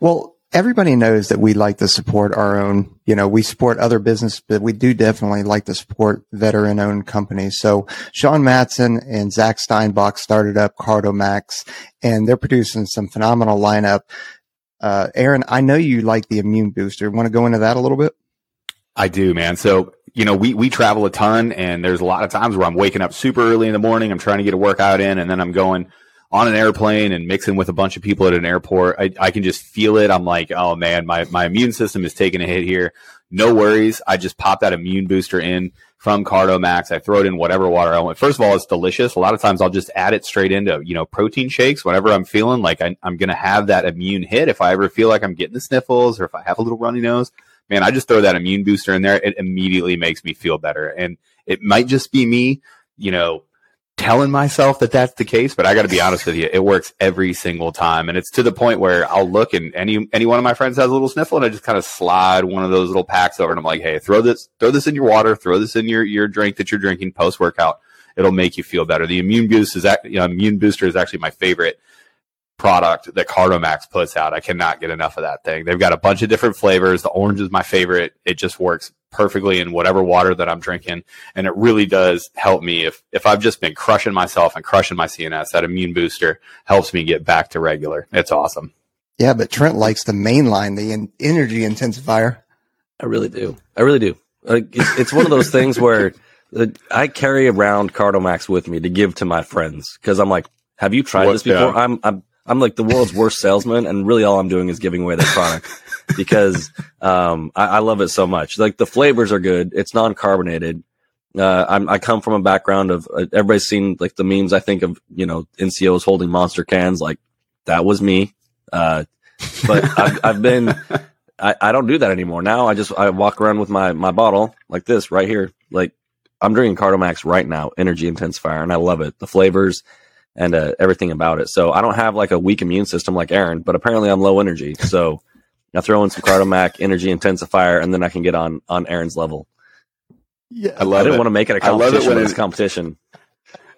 Well, everybody knows that we like to support our own, you know, we support other business, but we do definitely like to support veteran owned companies. So Sean Matson and Zach Steinbach started up Cardomax and they're producing some phenomenal lineup. Uh, Aaron, I know you like the immune booster. Want to go into that a little bit? I do, man. So, you know, we, we travel a ton and there's a lot of times where I'm waking up super early in the morning. I'm trying to get a workout in and then I'm going on an airplane and mixing with a bunch of people at an airport, I, I can just feel it. I'm like, oh man, my, my immune system is taking a hit here. No worries. I just pop that immune booster in from Cardo Max. I throw it in whatever water I want. First of all, it's delicious. A lot of times I'll just add it straight into, you know, protein shakes whenever I'm feeling like I, I'm going to have that immune hit. If I ever feel like I'm getting the sniffles or if I have a little runny nose, man, I just throw that immune booster in there. It immediately makes me feel better. And it might just be me, you know, telling myself that that's the case, but I got to be honest with you, it works every single time, and it's to the point where I'll look and any any one of my friends has a little sniffle, and I just kind of slide one of those little packs over, and I'm like, hey, throw this throw this in your water, throw this in your your drink that you're drinking post workout. It'll make you feel better. The immune boost is you know, immune booster is actually my favorite product that Cardomax puts out. I cannot get enough of that thing. They've got a bunch of different flavors. The orange is my favorite. It just works perfectly in whatever water that I'm drinking. And it really does help me if, if I've just been crushing myself and crushing my CNS, that immune booster helps me get back to regular. It's awesome. Yeah, but Trent likes the mainline, the in- energy intensifier. I really do. I really do. Like, it's one of those things where uh, I carry around Cardomax with me to give to my friends because I'm like, have you tried what, this before? Yeah. I'm, I'm, I'm like the world's worst salesman, and really all I'm doing is giving away the product because um, I, I, love it so much. Like the flavors are good. It's non-carbonated. Uh, I'm, i come from a background of uh, everybody's seen like the memes. I think of you know NCOs holding monster cans. Like that was me. Uh, but I've, I've been. I, I don't do that anymore. Now I just I walk around with my my bottle like this right here. Like I'm drinking Cardomax right now, energy intensifier, and I love it. The flavors and uh, everything about it. So I don't have like a weak immune system like Aaron, but apparently I'm low energy. So I throw in some Cardomax energy intensifier, and then I can get on on Aaron's level. Yeah, I love. I didn't it. want to make it a competition. I love it when it's competition.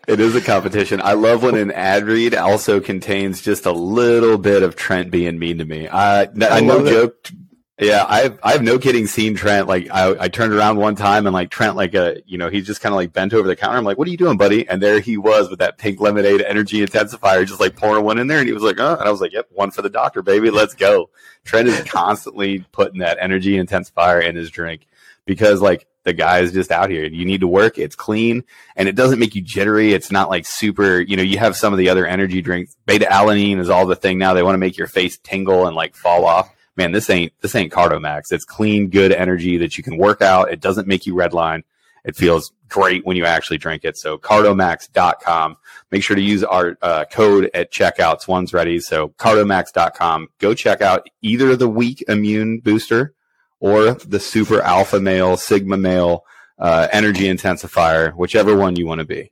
It is a competition. I love when an ad read also contains just a little bit of Trent being mean to me. I, I, I no joke. Yeah, I've I've no kidding seen Trent like I, I turned around one time and like Trent like a you know he's just kind of like bent over the counter. I'm like, what are you doing, buddy? And there he was with that pink lemonade energy intensifier, just like pouring one in there. And he was like, oh, and I was like, yep, one for the doctor, baby, let's go. Trent is constantly putting that energy intensifier in his drink because like the guy is just out here. You need to work. It's clean and it doesn't make you jittery. It's not like super, you know, you have some of the other energy drinks. Beta alanine is all the thing now. They want to make your face tingle and like fall off man, this ain't this ain't Cardomax. It's clean, good energy that you can work out. It doesn't make you redline. It feels great when you actually drink it. So cardomax.com. Make sure to use our uh, code at checkouts. One's ready. So cardomax.com. Go check out either the weak immune booster or the super alpha male, sigma male uh, energy intensifier, whichever one you want to be.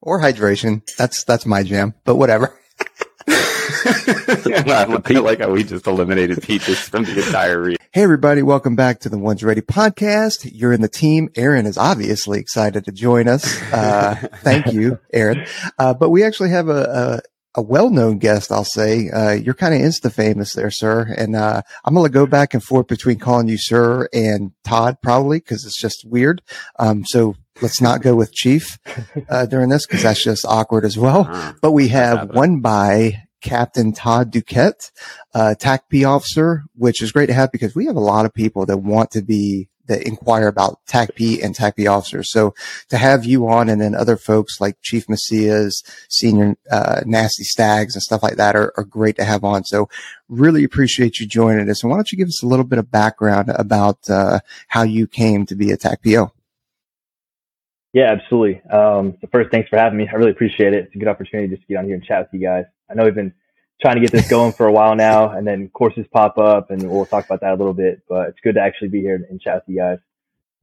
or hydration. That's that's my jam. But whatever. I feel like how we just eliminated peaches from the entire read. Hey everybody, welcome back to the Ones Ready podcast. You're in the team. Aaron is obviously excited to join us. Uh, thank you, Aaron. Uh, but we actually have a, a, a well-known guest, I'll say. Uh, you're kind of insta famous there, sir. And, uh, I'm going to go back and forth between calling you sir and Todd probably because it's just weird. Um, so let's not go with chief, uh, during this because that's just awkward as well. Uh-huh. But we have one by Captain Todd Duquette, uh, TACP officer, which is great to have because we have a lot of people that want to be that inquire about TACP and TACP officers. So to have you on and then other folks like Chief Macias, senior, uh, nasty stags and stuff like that are, are, great to have on. So really appreciate you joining us. And why don't you give us a little bit of background about, uh, how you came to be a TACPO? Yeah, absolutely. Um, so first, thanks for having me. I really appreciate it. It's a good opportunity just to get on here and chat with you guys. I know we've been trying to get this going for a while now, and then courses pop up, and we'll talk about that a little bit. But it's good to actually be here and chat with you guys.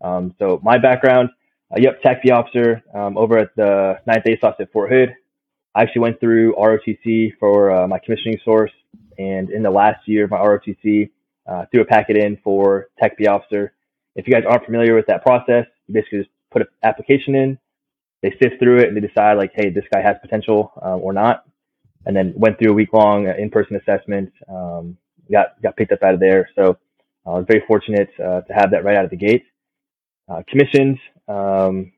Um, so my background, uh, yep, TACP officer um, over at the 9th ASOS at Fort Hood. I actually went through ROTC for uh, my commissioning source, and in the last year of my ROTC, uh, threw a packet in for TACP officer. If you guys aren't familiar with that process, you basically just put an application in, they sift through it, and they decide like, hey, this guy has potential uh, or not and then went through a week long in-person assessment. Um, got got picked up out of there. So I was very fortunate uh, to have that right out of the gate. Uh, commissioned. Um,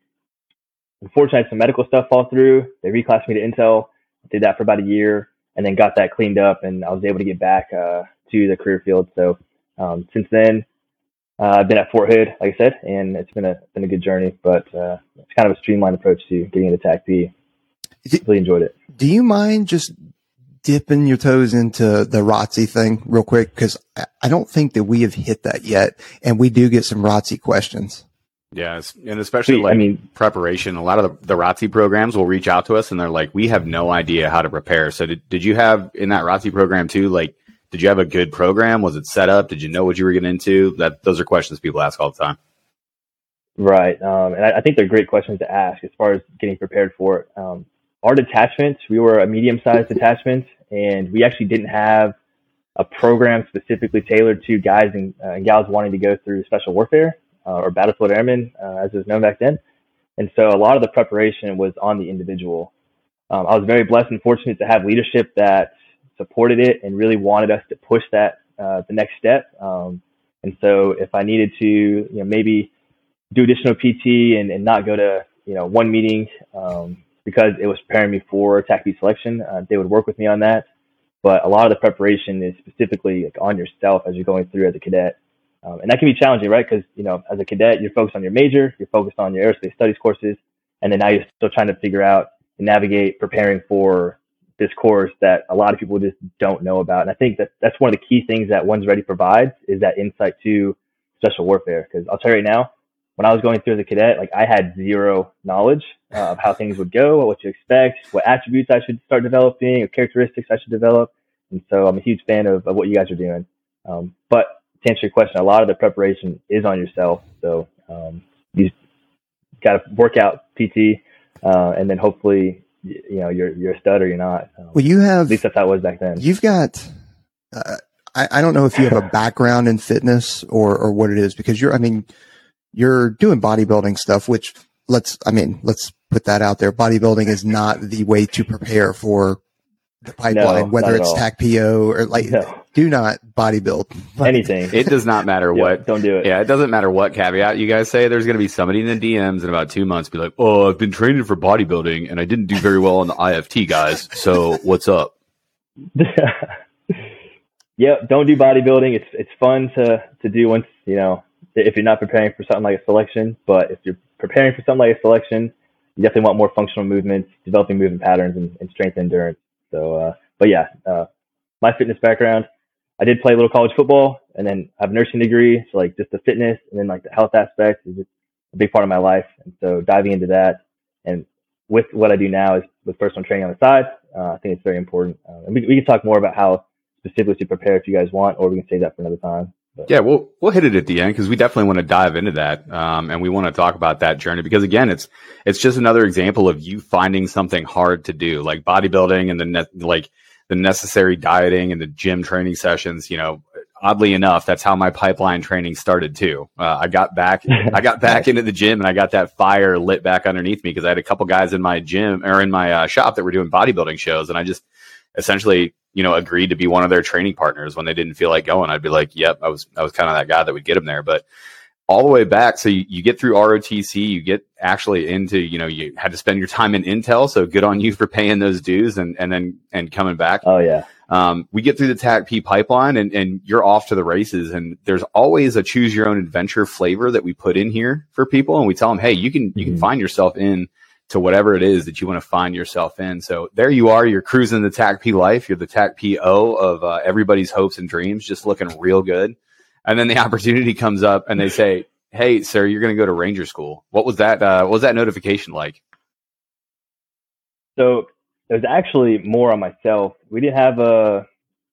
unfortunately, some medical stuff fall through. They reclassed me to Intel. Did that for about a year, and then got that cleaned up, and I was able to get back uh, to the career field. So um, since then, uh, I've been at Fort Hood, like I said, and it's been a been a good journey. But uh, it's kind of a streamlined approach to getting into TACP. Really enjoyed it. Do you mind just dipping your toes into the ROTC thing real quick? Because I don't think that we have hit that yet, and we do get some ROTC questions. Yes, and especially like I mean, preparation. A lot of the, the ROTC programs will reach out to us, and they're like, "We have no idea how to prepare." So, did, did you have in that ROTC program too? Like, did you have a good program? Was it set up? Did you know what you were getting into? That those are questions people ask all the time. Right, um, and I, I, think they're great questions to ask as far as getting prepared for it. Um, our detachment, we were a medium-sized detachment, and we actually didn't have a program specifically tailored to guys and, uh, gals wanting to go through special warfare uh, or battlefield airmen, uh, as it was known back then. And so a lot of the preparation was on the individual. Um, I was very blessed and fortunate to have leadership that supported it and really wanted us to push that uh, the next step. Um, and so if I needed to, you know, maybe do additional PT and, and not go to, you know, one meeting um, because it was preparing me for TACP selection, uh, they would work with me on that. But a lot of the preparation is specifically like on yourself as you're going through as a cadet. Um, and that can be challenging, right? Because, you know, as a cadet, you're focused on your major, you're focused on your aerospace studies courses, and then now you're still trying to figure out and navigate preparing for this course that a lot of people just don't know about. And I think that that's one of the key things that One's Ready provides is that insight to special warfare. Because I'll tell you right now, when I was going through as a cadet, like I had zero knowledge uh, of how things would go, what to expect, what attributes I should start developing, or characteristics I should develop. And so I'm a huge fan of, of what you guys are doing. Um, but to answer your question, a lot of the preparation is on yourself. So um, you got to work out PT, uh, and then hopefully you know you're you're a stud or you're not. Um, well, you have at least that's how it was back then. You've got. Uh, I, I don't know if you have a background in fitness or or what it is because you're. I mean, you're doing bodybuilding stuff, which let's. I mean, let's put that out there. Bodybuilding is not the way to prepare for the pipeline, no, whether it's TACPO or like. No do not bodybuild anything. It does not matter what. don't do it. Yeah, it doesn't matter what caveat you guys say. There's going to be somebody in the DMs in about two months be like, "Oh, I've been training for bodybuilding and I didn't do very well on the IFT, guys. So what's up?" yeah, don't do bodybuilding. It's it's fun to to do once you know if you're not preparing for something like a selection. But if you're preparing for something like a selection, you definitely want more functional movements, developing movement patterns, and, and strength endurance. So, uh, but yeah, uh, my fitness background I did play a little college football and then have a nursing degree. So like just the fitness and then like the health aspect is just a big part of my life. And so diving into that and with what I do now is with personal training on the side, uh, I think it's very important. Uh, and we, we can talk more about how specifically to prepare if you guys want, or we can save that for another time. But. Yeah, we'll we'll hit it at the end because we definitely want to dive into that, um, and we want to talk about that journey because again, it's it's just another example of you finding something hard to do, like bodybuilding and the ne- like the necessary dieting and the gym training sessions, you know, oddly enough, that's how my pipeline training started too. Uh, I got back, I got back into the gym and I got that fire lit back underneath me because I had a couple guys in my gym or in my uh, shop that were doing bodybuilding shows. And I just essentially, you know, agreed to be one of their training partners when they didn't feel like going. I'd be like, yep, I was, I was kind of that guy that would get them there. But all the way back. So you, you, get through ROTC, you get actually into, you know, you had to spend your time in Intel. So good on you for paying those dues and, and then, and coming back. Oh yeah. Um, we get through the TACP pipeline and, and you're off to the races. And there's always a choose your own adventure flavor that we put in here for people. And we tell them, Hey, you can, you can mm-hmm. find yourself in to whatever it is that you want to find yourself in. So there you are. You're cruising the TACP life. You're the TACP O of uh, everybody's hopes and dreams, just looking real good and then the opportunity comes up and they say, "Hey, sir, you're going to go to Ranger School." What was that? Uh, what was that notification like? So was actually more on myself. We didn't have a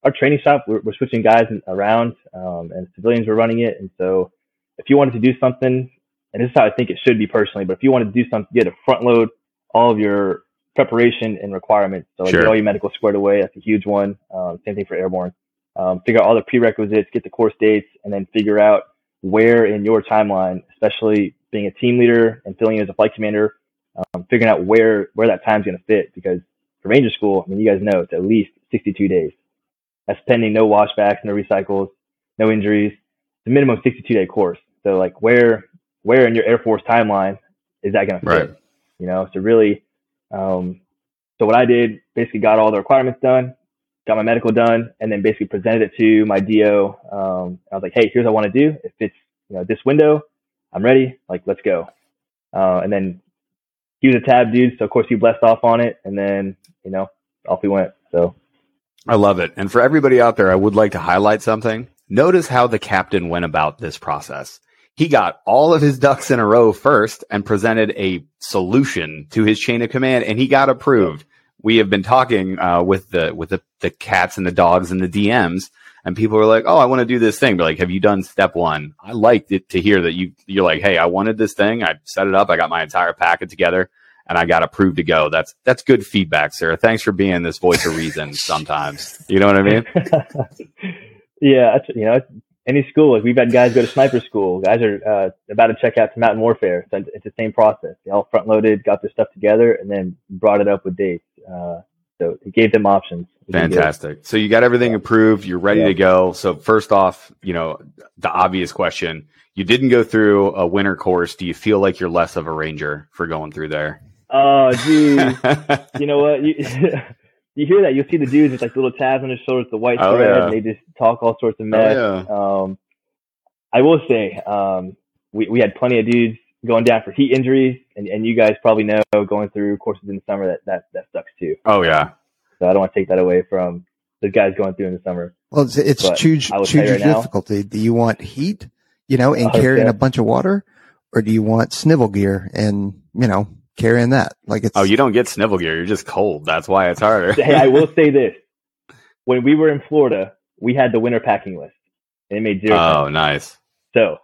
our training shop. We're, we're switching guys around, um, and civilians were running it. And so, if you wanted to do something, and this is how I think it should be personally, but if you want to do something, you had to front load all of your preparation and requirements. So, like, sure. get all your medical squared away. That's a huge one. Um, same thing for airborne um, figure out all the prerequisites, get the course dates, and then figure out where in your timeline, especially being a team leader and filling in as a flight commander, um, figuring out where where that time's going to fit. Because for Ranger School, I mean, you guys know it's at least 62 days. That's pending no washbacks, no recycles, no injuries. It's a minimum 62 day course. So like where where in your Air Force timeline is that going to fit? Right. You know, so really, um, so what I did basically got all the requirements done, got my medical done, and then basically presented it to my DO. Um, I was like, hey, here's what I want to do. If it's you know this window, I'm ready. Like, let's go. Uh, and then he was a tab dude, so of course he blessed off on it, and then you know off we went. So I love it. And for everybody out there, I would like to highlight something. Notice how the captain went about this process. He got all of his ducks in a row first and presented a solution to his chain of command, and he got approved. We have been talking uh, with the with the, the cats and the dogs and the DMs, and people were like, "Oh, I want to do this thing." But like, have you done step one? I liked it to hear that you you're like, "Hey, I wanted this thing. I set it up. I got my entire packet together." and I got approved to go. That's that's good feedback, Sarah. Thanks for being this voice of reason. Sometimes, you know what I mean? yeah, you know, any school. Like we've had guys go to sniper school. Guys are uh, about to check out to mountain warfare. So it's the same process. They all front loaded, got their stuff together, and then brought it up with dates. Uh, so it gave them options. Fantastic. So you got everything approved. You're ready yeah. to go. So first off, you know, the obvious question: you didn't go through a winter course. Do you feel like you're less of a ranger for going through there? Oh, geez. you know what? You, you hear that? You'll see the dudes with like little tabs on their shoulders, the white oh, thread, yeah. and they just talk all sorts of mess. Oh, yeah. um, I will say, um, we, we had plenty of dudes going down for heat injuries, and, and you guys probably know going through courses in the summer that, that, that sucks too. Oh, yeah. So I don't want to take that away from the guys going through in the summer. Well, it's, it's choose, choose your right difficulty. Do you want heat, you know, and carrying a bunch of water, or do you want snivel gear and, you know, carrying that. Like it's oh, you don't get snivel gear. You're just cold. That's why it's harder. hey, I will say this: when we were in Florida, we had the winter packing list, and it made zero. Oh, sense. nice. So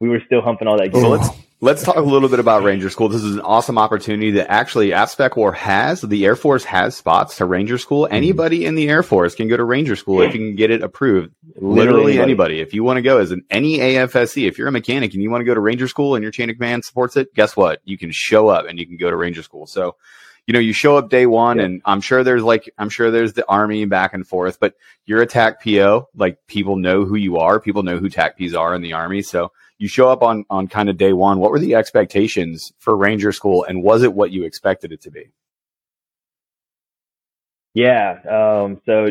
we were still humping all that gear. So let's let's talk a little bit about Ranger School. This is an awesome opportunity that actually AFSPEC War has. The Air Force has spots to Ranger School. Mm-hmm. Anybody in the Air Force can go to Ranger School if you can get it approved. Literally, Literally anybody. anybody. If you want to go as an any AFSC, if you're a mechanic and you want to go to Ranger School and your chain of command supports it, guess what? You can show up and you can go to Ranger School. So you know, you show up day one yeah. and I'm sure there's like, I'm sure there's the army back and forth, but you're a TAC PO. Like people know who you are. People know who TAC Ps are in the army. So you show up on on kind of day one. What were the expectations for Ranger School, and was it what you expected it to be? Yeah. Um, so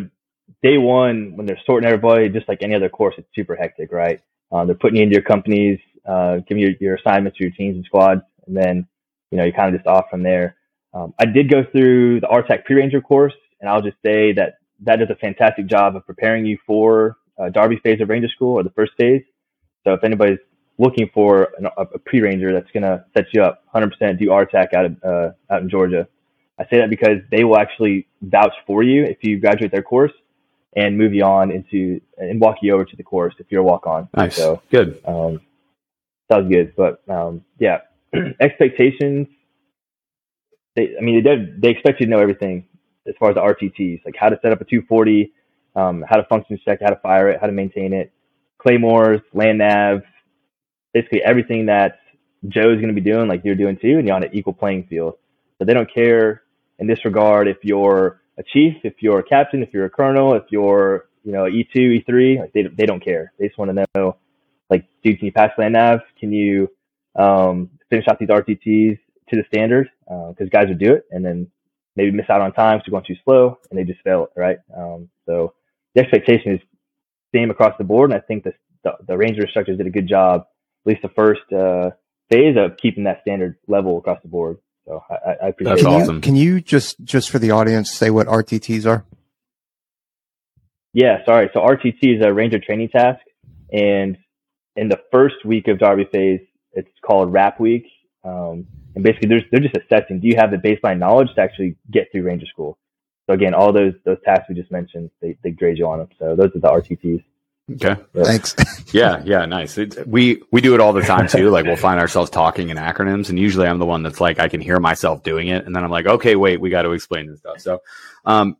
day one, when they're sorting everybody, just like any other course, it's super hectic, right? Uh, they're putting you into your companies, uh, giving you your assignments, your teams and squads, and then you know you're kind of just off from there. Um, I did go through the RTAC pre-ranger course, and I'll just say that that does a fantastic job of preparing you for uh, Darby phase of Ranger School or the first phase. So if anybody's looking for an, a, pre-ranger that's going to set you up 100% do RTAC out of uh, out in Georgia. I say that because they will actually vouch for you if you graduate their course and move you on into and walk you over to the course if you're a walk on. Nice. So good. Um, sounds good. But um, yeah, expectations. They, I mean, they they expect you to know everything as far as the RTTs, like how to set up a 240, um, how to function check, how to fire it, how to maintain it, claymores, land nav, basically everything that Joe's going to be doing, like you're doing too, and you're on an equal playing field. So they don't care in this regard if you're a chief, if you're a captain, if you're a colonel, if you're you know E2, E3, like they they don't care. They just want to know, like, dude, can you pass land nav? Can you um, finish out these RTTs to the standard? Because uh, guys would do it and then maybe miss out on time because going too slow and they just fail it, right? Um, so the expectation is same across the board, and I think the the, the ranger instructors did a good job least the first uh, phase of keeping that standard level across the board. So I, I appreciate That's that. awesome. Can you just just for the audience say what RTTs are? Yeah, sorry. So RTT is a Ranger training task, and in the first week of Darby phase, it's called RAP week. Um, and basically, they're they're just assessing: do you have the baseline knowledge to actually get through Ranger school? So again, all those those tasks we just mentioned, they they grade you on them. So those are the RTTs. Okay. Thanks. yeah, yeah, nice. It, we we do it all the time too. Like we'll find ourselves talking in acronyms, and usually I'm the one that's like I can hear myself doing it, and then I'm like, okay, wait, we got to explain this stuff. So, um,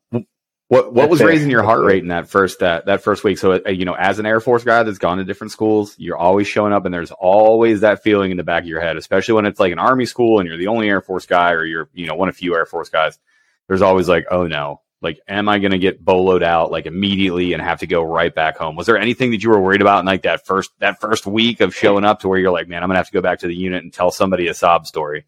what what was raising your heart rate in that first that that first week? So, uh, you know, as an Air Force guy that's gone to different schools, you're always showing up, and there's always that feeling in the back of your head, especially when it's like an Army school and you're the only Air Force guy, or you're you know one of few Air Force guys there's always like, oh no, like, am I going to get boloed out like immediately and have to go right back home? Was there anything that you were worried about in like that first that first week of showing up to where you're like, man, I'm gonna have to go back to the unit and tell somebody a sob story?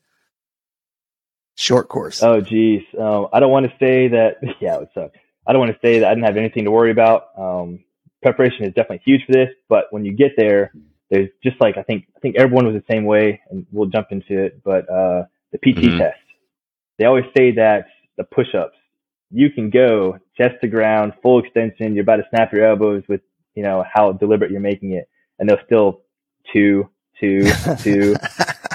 Short course. Oh, geez. Um, I don't want to say that. Yeah, it suck. I don't want to say that I didn't have anything to worry about. Um, preparation is definitely huge for this, but when you get there, there's just like I think I think everyone was the same way, and we'll jump into it. But uh, the PT mm-hmm. test, they always say that the push-ups, you can go chest to ground, full extension. You're about to snap your elbows with you know how deliberate you're making it, and they'll still two, two, two.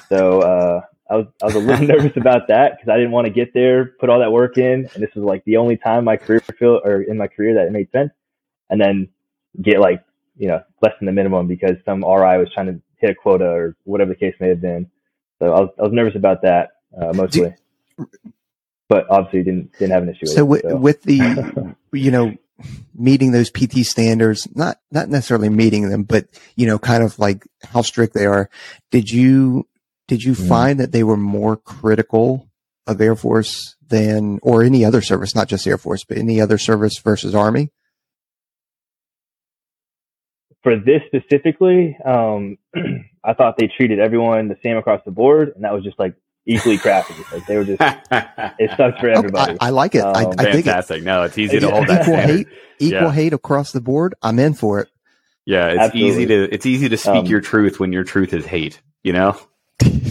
so uh, I was I was a little nervous about that because I didn't want to get there, put all that work in, and this was like the only time my career feel or in my career that it made sense, and then get like you know less than the minimum because some RI was trying to hit a quota or whatever the case may have been. So I was I was nervous about that uh, mostly, but obviously didn't didn't have an issue. So with, so. with the you know meeting those PT standards, not not necessarily meeting them, but you know kind of like how strict they are. Did you did you mm. find that they were more critical of Air Force than or any other service, not just Air Force, but any other service versus Army? for this specifically, um, I thought they treated everyone the same across the board, and that was just like equally crappy. Like they were just it sucks for everybody. I, I like it. Um, I, I think fantastic. It. No, it's easy to hold that equal standard. hate, equal yeah. hate across the board. I'm in for it. Yeah, it's Absolutely. easy to it's easy to speak um, your truth when your truth is hate. You know.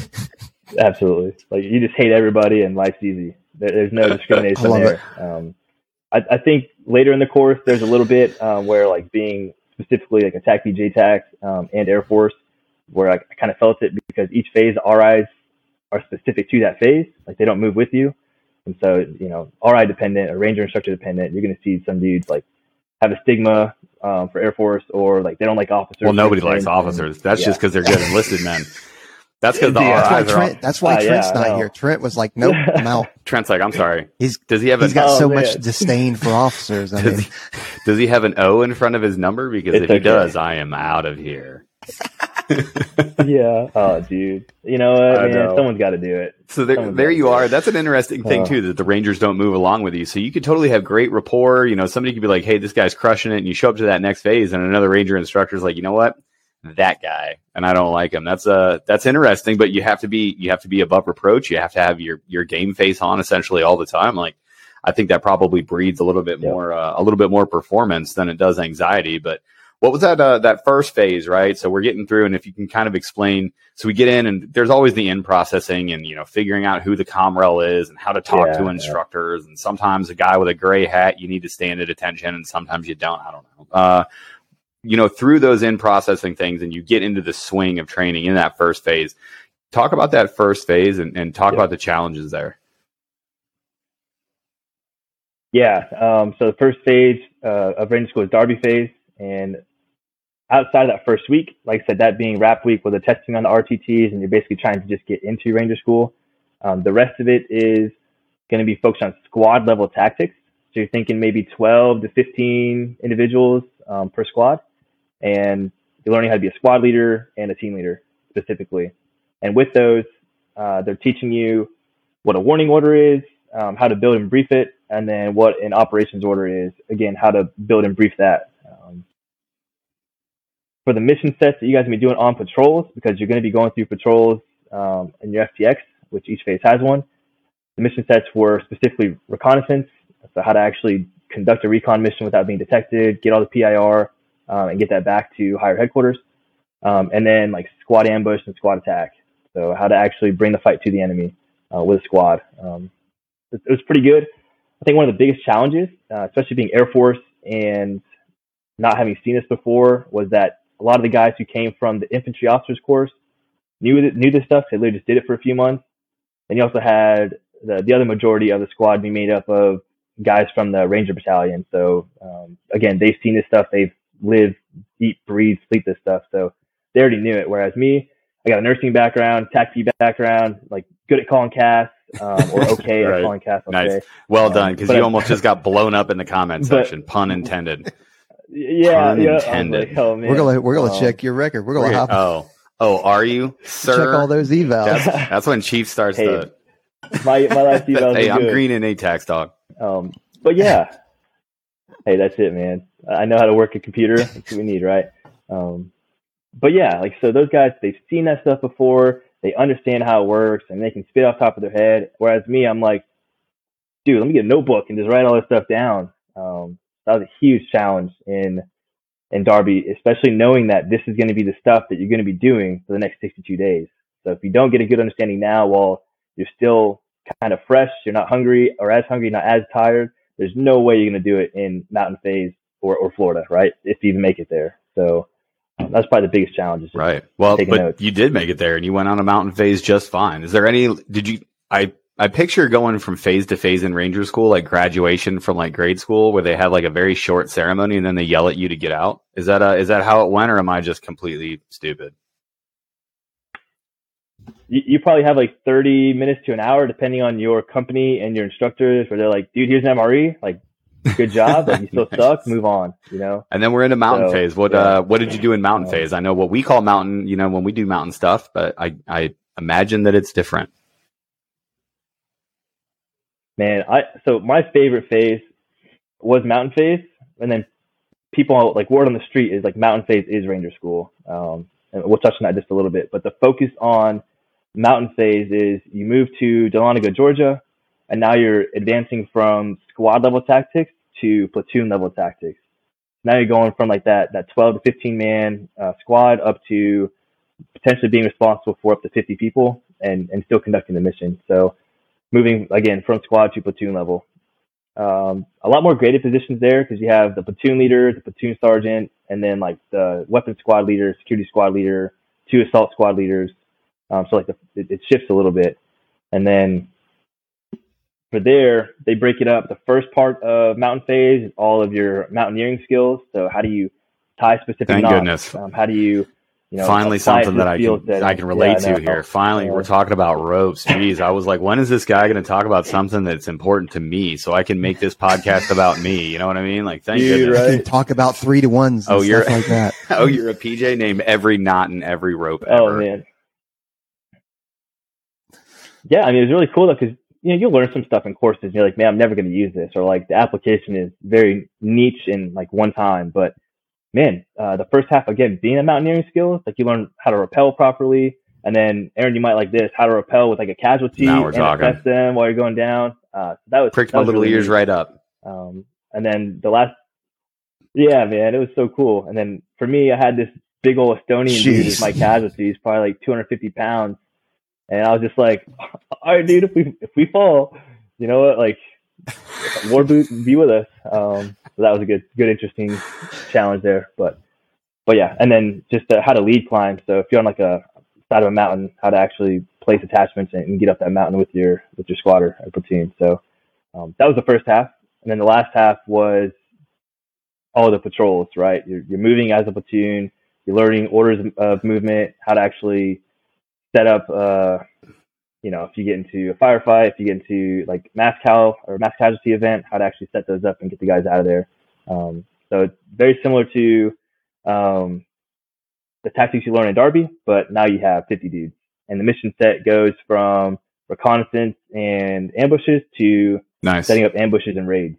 Absolutely. Like you just hate everybody, and life's easy. There, there's no discrimination there. Um, I, I, think later in the course, there's a little bit um, where like being specifically like attack JTAC um, and Air Force, where I, I kind of felt it because each phase RIs are specific to that phase. Like they don't move with you. And so, you know, RI dependent or Ranger instructor dependent, you're going to see some dudes like have a stigma um, for Air Force or like they don't like officers. Well, nobody likes officers. That's yeah. just because they're good enlisted men. That's because the yeah, RIs Trent, That's why uh, Trent's yeah, not here. Trent was like, "Nope, I'm out." Trent's like, "I'm sorry." He's does he have? He's a, got oh, so man. much disdain for officers. I does, mean, does he have an O in front of his number? Because it's if okay. he does, I am out of here. yeah. Oh, dude. You know what, man? Know. Someone's got to do it. So there, there you are. That's an interesting thing oh. too that the Rangers don't move along with you. So you could totally have great rapport. You know, somebody could be like, "Hey, this guy's crushing it," and you show up to that next phase, and another Ranger instructor is like, "You know what? that guy and I don't like him. That's uh that's interesting, but you have to be you have to be above reproach. You have to have your your game face on essentially all the time. Like I think that probably breeds a little bit yeah. more uh, a little bit more performance than it does anxiety. But what was that uh, that first phase, right? So we're getting through, and if you can kind of explain, so we get in, and there's always the in processing, and you know, figuring out who the comrel is, and how to talk yeah, to instructors, yeah. and sometimes a guy with a gray hat, you need to stand at attention, and sometimes you don't. I don't know. Uh, you know, through those in processing things and you get into the swing of training in that first phase. Talk about that first phase and, and talk yeah. about the challenges there. Yeah. Um, so the first phase uh, of Ranger School is Darby phase. And outside of that first week, like I said, that being RAP week with the testing on the RTTs and you're basically trying to just get into Ranger School. Um, the rest of it is going to be focused on squad level tactics. So you're thinking maybe 12 to 15 individuals um, per squad and you're learning how to be a squad leader and a team leader specifically. And with those, uh, they're teaching you what a warning order is, um, how to build and brief it, and then what an operations order is. Again, how to build and brief that. For the mission sets that you guys are be doing on patrols, because you're going to be going through patrols um, in your FTX, which each phase has one. The mission sets were specifically reconnaissance, so how to actually conduct a recon mission without being detected, get all the PIR, um, and get that back to higher headquarters. Um, and then like squad ambush and squad attack. So how to actually bring the fight to the enemy uh, with a squad. Um, it, it, was pretty good. I think one of the biggest challenges, uh, especially being Air Force and not having seen this before, was that a lot of the guys who came from the infantry officers course knew knew this stuff. They literally just did it for a few months. And you also had the, the other majority of the squad be made up of guys from the Ranger Battalion. So um, again, they've seen this stuff. They've lived, eat, breathe, sleep this stuff. So they already knew it. Whereas me, I got a nursing background, taxi background, like good at calling CAS, um, or okay right. at calling CAS. Nice. Say. Well um, done. Because you almost just got blown up in the comment section. But, pun intended. Yeah. Pun yeah. Like, oh, we're going to, we're going to um, check your record. We're going to hop. Oh, oh, are you, sir? Check all those evals. That's, that's when Chief starts hey. the, my my last few Hey, I'm good. green and tax dog. Um, but yeah, hey, that's it, man. I know how to work a computer. That's what we need, right? Um, but yeah, like so, those guys they've seen that stuff before. They understand how it works, and they can spit off top of their head. Whereas me, I'm like, dude, let me get a notebook and just write all this stuff down. Um, that was a huge challenge in in Darby, especially knowing that this is going to be the stuff that you're going to be doing for the next 62 days. So if you don't get a good understanding now, while you're still kind of fresh, you're not hungry or as hungry, not as tired, there's no way you're going to do it in Mountain Phase or, or Florida, right? If you even make it there. So um, that's probably the biggest challenge. Right. Well, but notes. you did make it there and you went on a mountain phase just fine. Is there any, did you, I I picture going from phase to phase in ranger school, like graduation from like grade school, where they have like a very short ceremony and then they yell at you to get out. Is that uh, is that how it went, or am I just completely stupid? You, you probably have like thirty minutes to an hour, depending on your company and your instructors, where they're like, "Dude, here's an MRE, like, good job, but you still okay. suck, move on." You know. And then we're into mountain so, phase. What yeah. uh, what did you do in mountain phase? I know what we call mountain. You know, when we do mountain stuff, but I I imagine that it's different man, I so my favorite phase was mountain phase, and then people like word on the street is like mountain phase is ranger school. Um, and we'll touch on that just a little bit, but the focus on mountain phase is you move to Dahlonega, Georgia, and now you're advancing from squad level tactics to platoon level tactics. Now you're going from like that that 12 to 15 man uh, squad up to potentially being responsible for up to 50 people and and still conducting the mission. So moving again from squad to platoon level. Um, a lot more graded positions there because you have the platoon leader, the platoon sergeant, and then like the weapons squad leader, security squad leader, two assault squad leaders. Um, so like the, it, it shifts a little bit, and then for there they break it up. The first part of mountain phase is all of your mountaineering skills. So how do you tie specific Thank knots? Goodness. Um, how do you you know, Finally, something that I can that, I can relate yeah, to here. Finally, yeah. we're talking about ropes. Jeez, I was like, when is this guy going to talk about something that's important to me, so I can make this podcast about me? You know what I mean? Like, thank you. Right? Talk about three to ones. oh, you're like that. oh, you're a PJ. Name every knot in every rope. Oh, ever. Oh man. Yeah, I mean, it's really cool though because you know you'll learn some stuff in courses. And you're like, man, I'm never going to use this, or like the application is very niche in like one time, but man, uh, the first half again being a mountaineering skills, like you learn how to rappel properly, and then Aaron, you might like this, how to rappel with like a casualty now we're and talking. assess them while you're going down. Uh, that was pricked that my little really ears neat. right up. Um, and then the last, yeah, man, it was so cool. And then for me, I had this big old Estonian dude as my casualty. He's probably like 250 pounds, and I was just like, all right, dude, if we if we fall, you know what, like War boot be with us. Um, so that was a good, good, interesting challenge there. But, but yeah, and then just uh, how to lead climb. So if you're on like a side of a mountain, how to actually place attachments and, and get up that mountain with your with your squatter or platoon. So um, that was the first half, and then the last half was all the patrols. Right, you're, you're moving as a platoon. You're learning orders of movement, how to actually set up. Uh, you know, if you get into a firefight, if you get into like mass cal or mass casualty event, how to actually set those up and get the guys out of there. Um, so it's very similar to um, the tactics you learn in Darby, but now you have 50 dudes, and the mission set goes from reconnaissance and ambushes to nice. setting up ambushes and raids.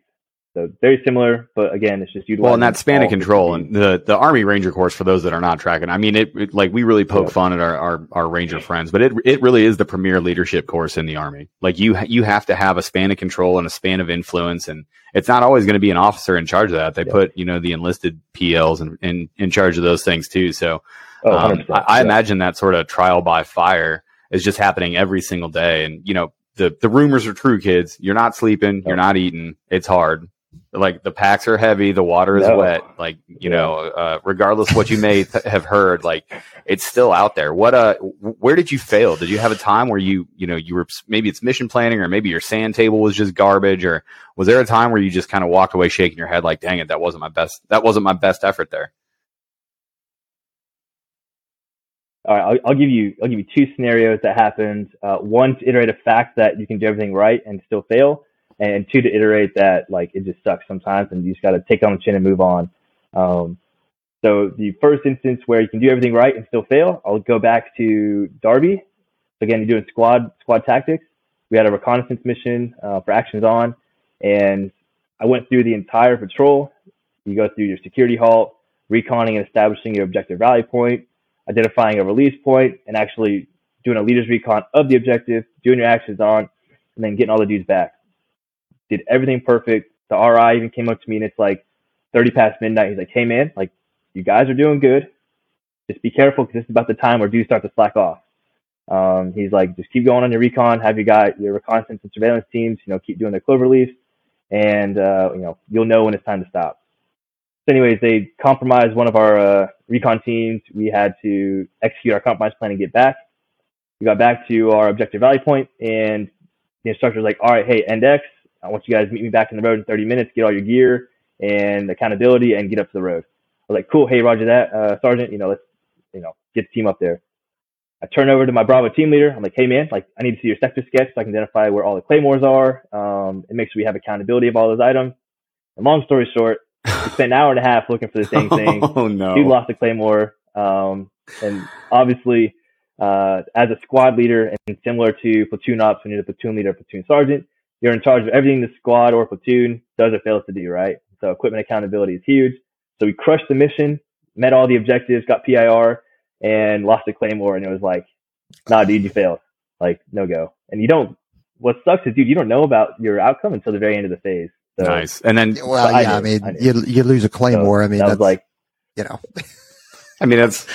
So very similar, but again, it's just utilizing. Well, and that span of control and the the Army Ranger course for those that are not tracking. I mean, it, it like we really poke fun at our, our, our Ranger friends, but it it really is the premier leadership course in the Army. Like you you have to have a span of control and a span of influence, and it's not always going to be an officer in charge of that. They put you know the enlisted PLs in, in in charge of those things too. So oh, um, I, I yeah. imagine that sort of trial by fire is just happening every single day, and you know the the rumors are true, kids. You're not sleeping, you're not eating. It's hard like the packs are heavy, the water is no. wet. Like you yeah. know, uh, regardless what you may th- have heard, like it's still out there. What uh, where did you fail? Did you have a time where you you know you were maybe it's mission planning or maybe your sand table was just garbage or was there a time where you just kind of walked away shaking your head like, dang it, that wasn't my best that wasn't my best effort there. All right, I'll, I'll give you I'll give you two scenarios that happened. Uh, one to iterate a fact that you can do everything right and still fail and two to iterate that like it just sucks sometimes and you just got to take on the chin and move on. Um, so the first instance where you can do everything right and still fail, I'll go back to Darby. Again, you're doing squad squad tactics. we had a reconnaissance mission uh, for actions on, and I went through the entire patrol. You go through your security halt, reconning and establishing your objective rally point, identifying a release point, and actually doing a leader's recon of the objective, doing your actions on, and then getting all the dudes back. Did everything perfect. The RI even came up to me and it's like 30 past midnight. He's like, hey man, like you guys are doing good. Just be careful because this is about the time where dudes start to slack off. Um, he's like, just keep going on your recon, have you got your reconnaissance and surveillance teams, you know, keep doing their clover leafs, and uh, you know, you'll know when it's time to stop. So, anyways, they compromised one of our uh, recon teams. We had to execute our compromise plan and get back. We got back to our objective rally point, and the instructor's like, "All right, hey, NX, I want you guys to meet me back in the road in 30 minutes. Get all your gear and accountability, and get up to the road." I was like, "Cool, hey, Roger that, uh, Sergeant. You know, let's you know get the team up there." I turn over to my Bravo team leader. I'm like, hey man, like I need to see your sector sketch so I can identify where all the claymores are. Um, and make sure we have accountability of all those items. And long story short, we spent an hour and a half looking for the same thing. oh no! Dude lost the claymore. Um, and obviously, uh, as a squad leader and similar to platoon ops, when you're the platoon leader, platoon sergeant, you're in charge of everything the squad or platoon does or fails to do. Right. So equipment accountability is huge. So we crushed the mission, met all the objectives, got PIR and lost a claymore, and it was like, nah, dude, you failed. Like, no go. And you don't. What sucks is, dude, you don't know about your outcome until the very end of the phase. So, nice. And then, well, yeah, I, I mean, I you you lose a claymore. So I mean, that was like, you know, I mean, that's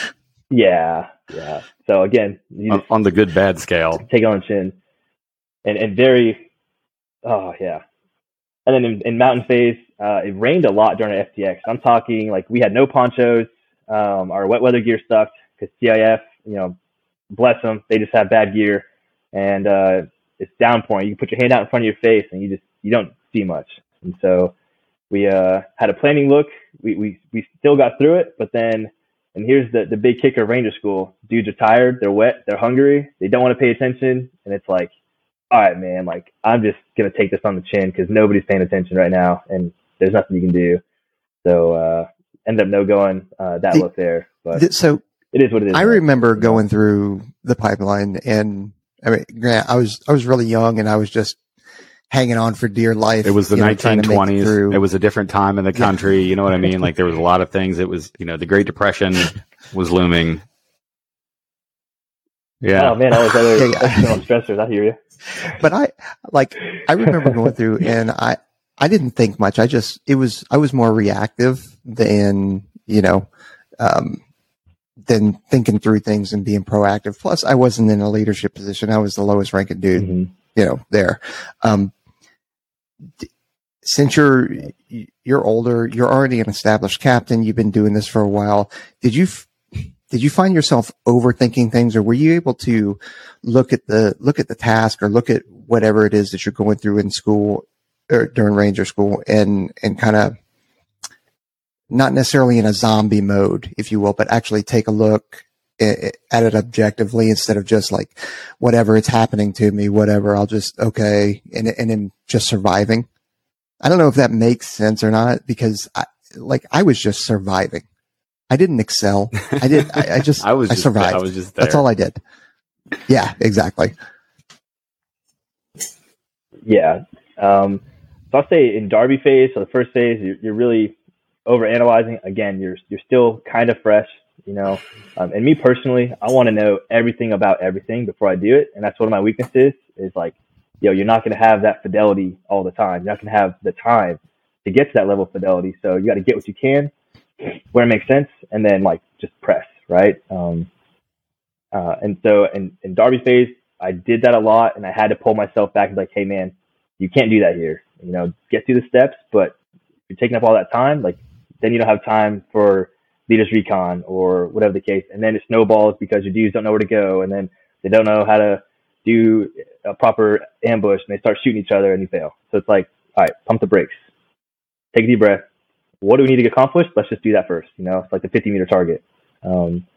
yeah, yeah. So again, on, on, the good bad scale, take it on the chin, and and very, oh yeah. And then in, in mountain phase, uh, it rained a lot during FTX. I'm talking like we had no ponchos. Um, our wet weather gear sucked because CIF, you know, bless them, they just have bad gear, and uh, it's downpouring. You can put your hand out in front of your face, and you just you don't see much. And so we uh, had a planning look. We, we we still got through it, but then and here's the the big kicker: Ranger School dudes are tired, they're wet, they're hungry, they don't want to pay attention, and it's like, all right, man, like I'm just gonna take this on the chin because nobody's paying attention right now, and there's nothing you can do. So uh, end up no going uh, that the, look there. But so it is what it is. I remember going through the pipeline and I mean, Grant, I was, I was really young and I was just hanging on for dear life. It was the 1920s. It, it, was a different time in the country. Yeah. You know what I mean? Like there was a lot of things. It was, you know, the Great Depression was looming. Yeah. Oh man, I was other yeah, yeah. stressors. I hear you. But I, like, I remember going through and I, I didn't think much. I just, it was, I was more reactive than, you know, um, than thinking through things and being proactive. Plus, I wasn't in a leadership position. I was the lowest ranking dude, mm-hmm. you know, there. Um, since you're you're older, you're already an established captain. You've been doing this for a while. Did you did you find yourself overthinking things, or were you able to look at the look at the task or look at whatever it is that you're going through in school or during Ranger school and and kind of not necessarily in a zombie mode, if you will, but actually take a look at it objectively instead of just like whatever it's happening to me, whatever. I'll just okay, and and I'm just surviving. I don't know if that makes sense or not because I, like I was just surviving. I didn't excel. I did. I, I just I was I survived. I was just there. That's all I did. Yeah, exactly. Yeah. Um, so I'll say in Darby phase, so the first phase, you're, you're really over analyzing. Again, you're you're still kind of fresh, you know. Um, and me personally, I want to know everything about everything before I do it, and that's one of my weaknesses. Is like, yo, you're not going to have that fidelity all the time. You're not going to have the time to get to that level of fidelity. So you got to get what you can, where it makes sense, and then like just press, right? Um, uh, and so in, in Darby phase, I did that a lot, and I had to pull myself back and be like, hey man, you can't do that here. You know, get through the steps, but you're taking up all that time, like then you don't have time for leaders recon or whatever the case. And then it snowballs because your dudes don't know where to go. And then they don't know how to do a proper ambush and they start shooting each other and you fail. So it's like, all right, pump the brakes, take a deep breath. What do we need to accomplish? Let's just do that first. You know, it's like the 50 meter target. Um,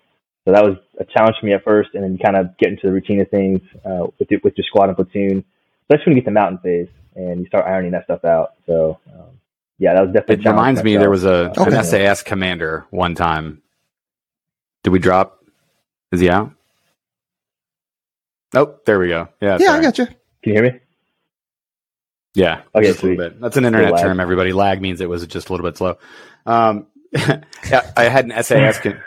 so that was a challenge for me at first, and then you kind of get into the routine of things uh, with your, with your squad and platoon, especially when you get to mountain phase and you start ironing that stuff out. So um, yeah, that was definitely. It reminds me, there was a okay. an SAS commander one time. Did we drop? Is he out? Oh, there we go. Yeah, yeah, I got you. Can you hear me? Yeah. Okay, just a little bit. That's an internet term, everybody. Lag means it was just a little bit slow. Um, I had an SAS. Con-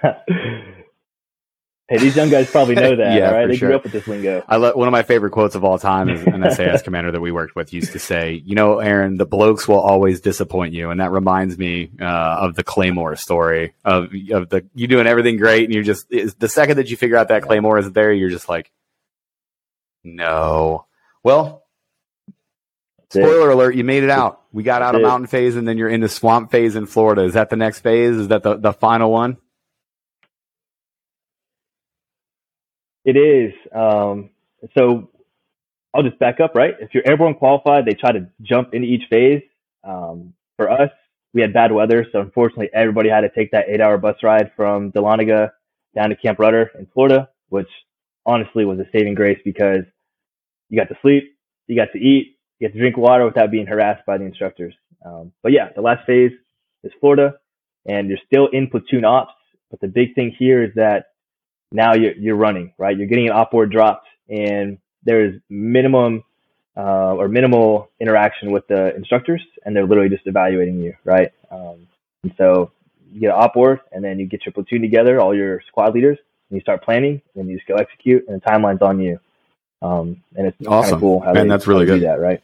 Hey, these young guys probably know that, yeah, right? They sure. grew up with this lingo. I lo- one of my favorite quotes of all time is an SAS commander that we worked with used to say, "You know, Aaron, the blokes will always disappoint you," and that reminds me uh, of the Claymore story of of the you doing everything great, and you're just the second that you figure out that Claymore is there, you're just like, "No." Well, spoiler alert, you made it out. We got out of mountain phase, and then you're into swamp phase in Florida. Is that the next phase? Is that the the final one? It is. Um, so I'll just back up, right? If you're airborne qualified, they try to jump into each phase. Um, for us, we had bad weather, so unfortunately, everybody had to take that eight-hour bus ride from Dahlonega down to Camp Rudder in Florida, which honestly was a saving grace because you got to sleep, you got to eat, you got to drink water without being harassed by the instructors. Um, but yeah, the last phase is Florida, and you're still in platoon ops. But the big thing here is that now you're, you're running, right? You're getting an op dropped and there's minimum uh, or minimal interaction with the instructors and they're literally just evaluating you, right? Um, and so you get an op and then you get your platoon together, all your squad leaders, and you start planning and you just go execute and the timeline's on you. Um, and it's awesome. kind of cool how Man, they, that's really good. do that, right?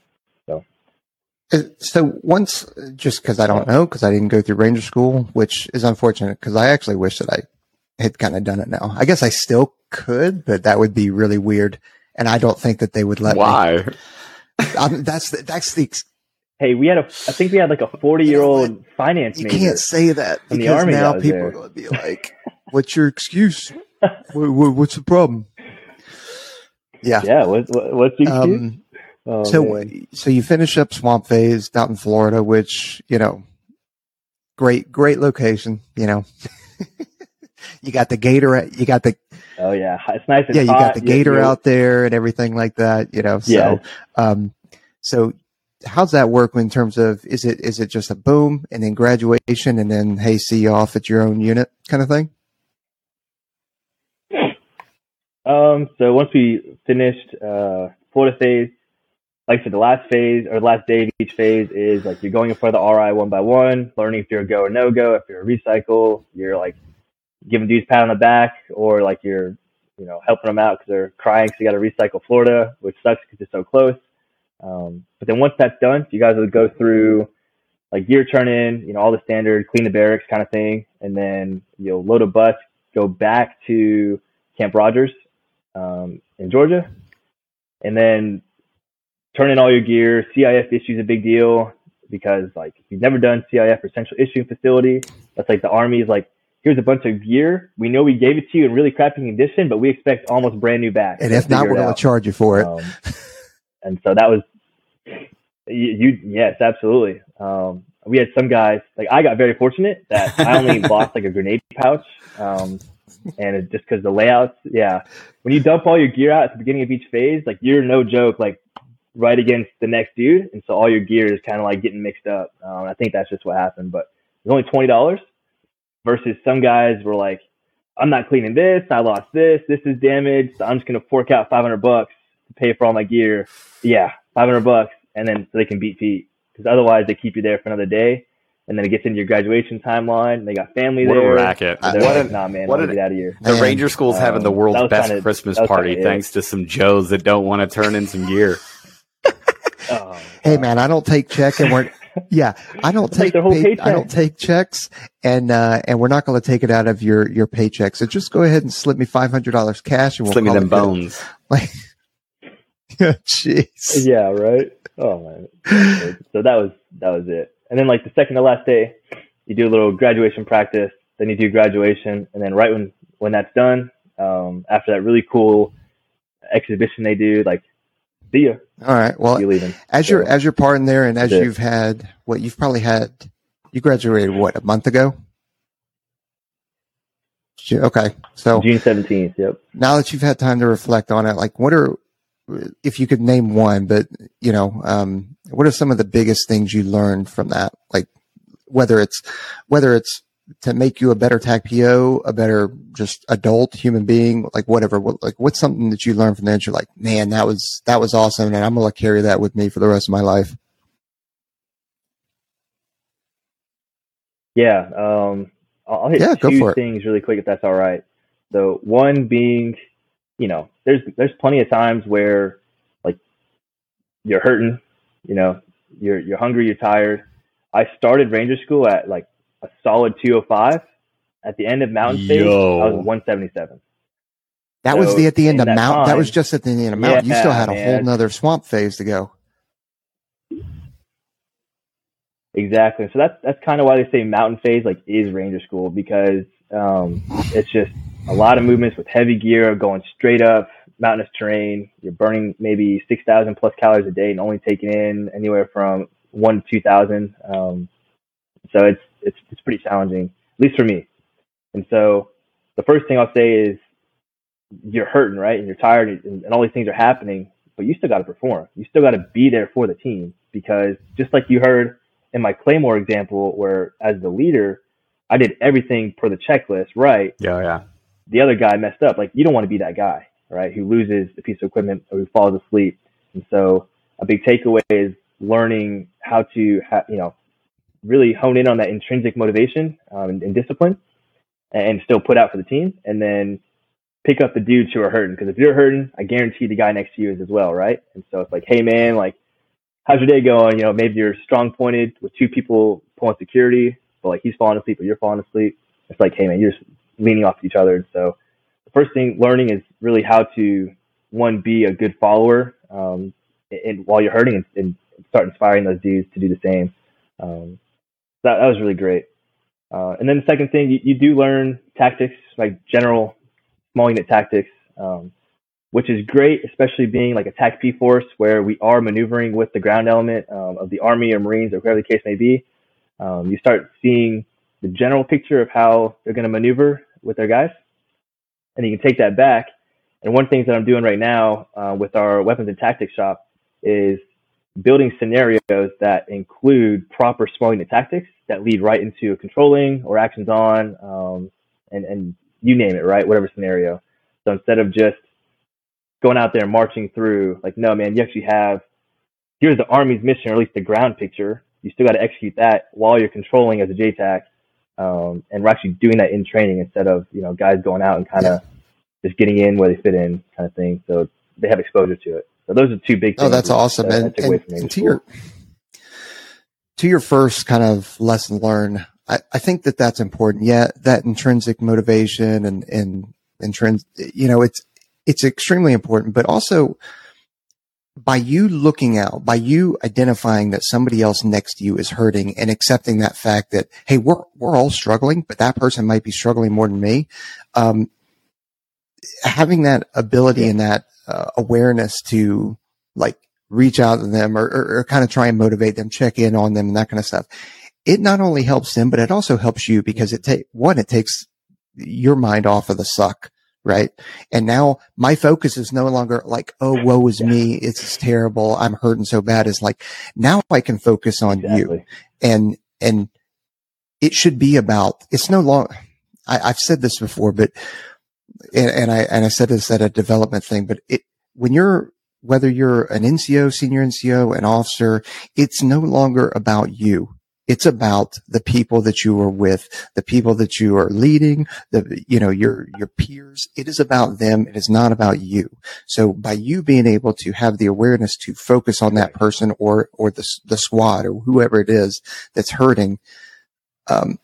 So. Uh, once, just because I don't know, because I didn't go through Ranger School, which is unfortunate, because I actually wish that I had kind of done it now. I guess I still could, but that would be really weird. And I don't think that they would let Why? me. Why? that's the, that's the. Hey, we had a. I think we had like a forty-year-old finance. You can't say that because now people there. are going to be like, "What's your excuse? what, what, what's the problem?" Yeah. Yeah. What, what, what's the excuse? Um, oh, so, man. so you finish up Swamp Phase out in Florida, which you know, great, great location. You know. You got the gator. You got the. Oh yeah, it's nice. yeah, you got the gator yeah, out there and everything like that. You know. So, yeah. um, so how's that work in terms of is it is it just a boom and then graduation and then hey see you off at your own unit kind of thing? Um. So once we finished uh, Florida phase, like said, the last phase or the last day of each phase is like you're going in front the RI one by one, learning if you're a go or no go. If you're a recycle, you're like giving dudes pat on the back or like you're, you know, helping them out because they're crying because you got to recycle Florida, which sucks because it's so close. Um, but then once that's done, you guys will go through like gear turn in, you know, all the standard clean the barracks kind of thing. And then you'll load a bus, go back to Camp Rogers um, in Georgia. And then turn in all your gear. CIF issue is a big deal because like if you've never done CIF or central issuing facility, that's like the army is like here's a bunch of gear. We know we gave it to you in really crappy condition, but we expect almost brand new back. And if not, we're going to charge you for it. Um, and so that was, you, you yes, absolutely. Um, we had some guys, like I got very fortunate that I only lost like a grenade pouch. Um, and it, just cause the layouts, yeah. When you dump all your gear out at the beginning of each phase, like you're no joke, like right against the next dude. And so all your gear is kind of like getting mixed up. Um, I think that's just what happened, but it was only $20 versus some guys were like, I'm not cleaning this. I lost this. This is damaged. So I'm just going to fork out 500 bucks to pay for all my gear. Yeah, 500 bucks. And then so they can beat Pete because otherwise they keep you there for another day. And then it gets into your graduation timeline. They got family what there. A racket. what like, nah, man, what get out of here. The Ranger School's um, having the world's best kinda, Christmas party thanks to some Joes that don't want to turn in some gear. Oh, hey man, I don't take check and we're yeah, I don't take pay, I don't take checks, and uh, and we're not going to take it out of your your paycheck. So just go ahead and slip me five hundred dollars cash, and we'll slip me them bones. Like, jeez. Yeah, right. Oh man. so that was that was it. And then like the second to last day, you do a little graduation practice. Then you do graduation, and then right when when that's done, um, after that really cool exhibition they do, like see you. All right. Well, you leaving. as so, you're as you're parting there, and as you've had what you've probably had, you graduated what a month ago. Okay, so June seventeenth. Yep. Now that you've had time to reflect on it, like what are, if you could name one, but you know, um, what are some of the biggest things you learned from that? Like whether it's whether it's to make you a better TACPO, a better just adult human being, like whatever, what, like what's something that you learned from that? You're like, man, that was, that was awesome. And I'm going to carry that with me for the rest of my life. Yeah. Um, I'll hit yeah, two things really quick if that's all right. So one being, you know, there's, there's plenty of times where like you're hurting, you know, you're, you're hungry, you're tired. I started ranger school at like a solid 205. At the end of mountain stage, I was 177. That so was the at the end of mountain. That was just at the end of mountain. Yeah, you still had a man. whole nother swamp phase to go. Exactly. So that's that's kind of why they say mountain phase like is ranger school because um, it's just a lot of movements with heavy gear going straight up mountainous terrain. You're burning maybe six thousand plus calories a day and only taking in anywhere from one to two thousand. Um, so it's it's it's pretty challenging, at least for me. And so the first thing I'll say is you're hurting, right? And you're tired and, and all these things are happening, but you still got to perform. You still got to be there for the team because just like you heard in my Claymore example, where as the leader, I did everything per the checklist, right? Yeah, yeah. The other guy messed up. Like you don't want to be that guy, right? Who loses a piece of equipment or who falls asleep. And so a big takeaway is learning how to, ha- you know, really hone in on that intrinsic motivation um, and, and, discipline and still put out for the team and then pick up the dudes who are hurting. Because if you're hurting, I guarantee the guy next to you is as well, right? And so it's like, hey, man, like, how's your day going? You know, maybe you're strong pointed with two people pulling security, but like he's falling asleep or you're falling asleep. It's like, hey, man, you're just leaning off each other. And so the first thing learning is really how to, one, be a good follower um, and, while you're hurting and, and, start inspiring those dudes to do the same. Um, that, that was really great. Uh, and then the second thing, you, you, do learn tactics, like general small unit tactics, um, which is great, especially being like a TACP force where we are maneuvering with the ground element um, of the Army or Marines or whatever the case may be. Um, you start seeing the general picture of how they're going to maneuver with their guys, and you can take that back. And one the things that I'm doing right now uh, with our weapons and tactics shop is building scenarios that include proper small unit tactics that lead right into controlling or actions on, um, and, and you name it, right? Whatever scenario. So instead of just going out there and marching through, like, no, man, you actually have, here's the Army's mission, or at least the ground picture. You still got to execute that while you're controlling as a JTAC. Um, and we're actually doing that in training instead of, you know, guys going out and kind of just getting in where they fit in kind of thing. So they have exposure to it. So those are two big. Things oh, that's awesome. That, and, and, and to your to your first kind of lesson learned, I, I think that that's important. Yeah, that intrinsic motivation and and intrinsic, you know, it's it's extremely important. But also, by you looking out, by you identifying that somebody else next to you is hurting and accepting that fact that hey, we're we're all struggling, but that person might be struggling more than me. Um, having that ability yeah. and that uh, awareness to like reach out to them or, or, or kind of try and motivate them, check in on them and that kind of stuff. It not only helps them, but it also helps you because it take one, it takes your mind off of the suck. Right. And now my focus is no longer like, Oh, woe is me. It's terrible. I'm hurting so bad. It's like now I can focus on exactly. you and, and it should be about, it's no longer, I've said this before, but and, and I and I said this at a development thing, but it when you're whether you're an NCO, senior NCO, an officer, it's no longer about you. It's about the people that you are with, the people that you are leading, the, you know, your, your peers. It is about them. It is not about you. So by you being able to have the awareness to focus on that person or, or the, the squad or whoever it is that's hurting, um,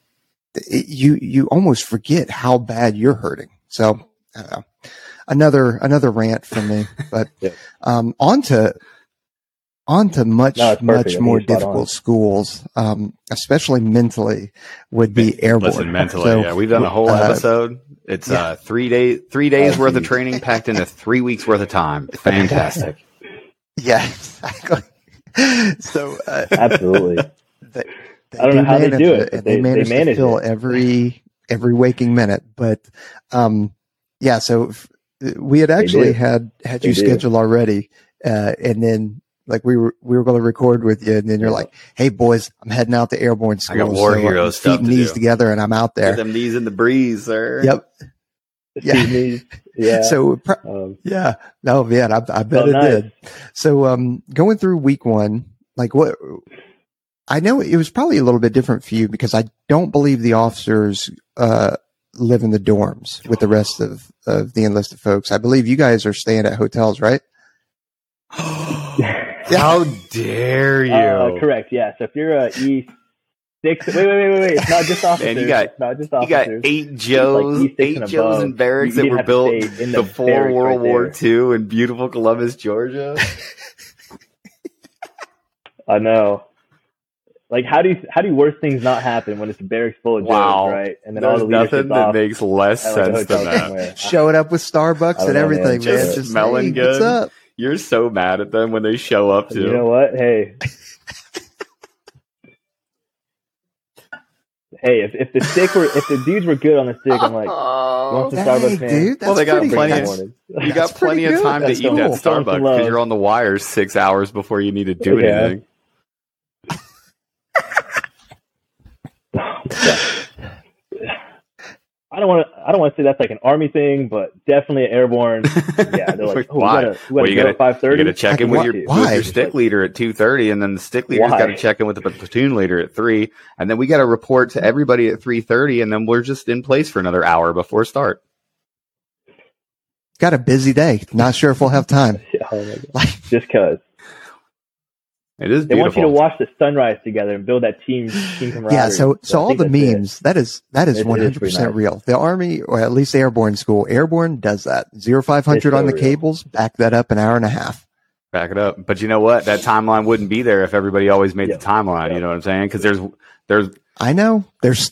you, you almost forget how bad you're hurting. So another another rant from me. But yeah. um, on to on to much no, much more difficult schools, um, especially mentally, would be airborne. Listen, mentally, so, yeah, we've done a whole uh, episode. It's yeah. uh, three days three days worth of training packed into three weeks worth of time. Fantastic. yeah, exactly. So uh, absolutely. They, they I don't know how they do it. They, they, manage, they manage to fill it. every every waking minute, but um, yeah, so we had actually had had you scheduled already, uh, and then Like we were, we were going to record with you, and then you're like, "Hey, boys, I'm heading out to airborne school. I got war so hero stuff. Feet knees do. together, and I'm out there. Get them knees in the breeze, sir. Yep. Yeah. yeah. So, um, yeah. No, man, I, I bet oh, it nice. did. So, um, going through week one, like what? I know it was probably a little bit different for you because I don't believe the officers uh, live in the dorms with the rest of, of the enlisted folks. I believe you guys are staying at hotels, right? How dare you? Uh, correct. Yeah. So if you're a E six, wait, wait, wait, wait, wait. It's not just officers. Man, you got not just officers. You got eight Joes, like eight Joes and barracks that were built before World right War II in beautiful Columbus, Georgia. I know. Like how do you how do worse things not happen when it's a barracks full of wow. Joes, right? And then There's all the nothing that makes less like sense than that. Showing up with Starbucks and know, everything, man. man. Just, just smelling hey, good. What's up? You're so mad at them when they show up too. You know what? Hey. hey, if, if the stick were if the dudes were good on the stick, I'm like, oh, want some Starbucks, man? Dude, well, they got plenty. Of, you got plenty of time to eat cool. that Starbucks because you're on the wires six hours before you need to do yeah. anything. I don't want to. I don't want to say that's like an army thing, but definitely airborne. Yeah, they're like, oh, why? We gotta, we well, you got to five thirty. You got to check in with your, with your stick leader at two thirty, and then the stick leader's got to check in with the platoon leader at three, and then we got to report to everybody at three thirty, and then we're just in place for another hour before start. Got a busy day. Not sure if we'll have time. oh like, just cause. It is. Beautiful. They want you to watch the sunrise together and build that team team camaraderie. Yeah. So, so, so all the memes it. that is that is one hundred percent real. The Army, or at least Airborne School, Airborne does that. Zero five hundred on the real. cables. Back that up an hour and a half. Back it up. But you know what? That timeline wouldn't be there if everybody always made the timeline. You know what I'm saying? Because there's there's. I know there's.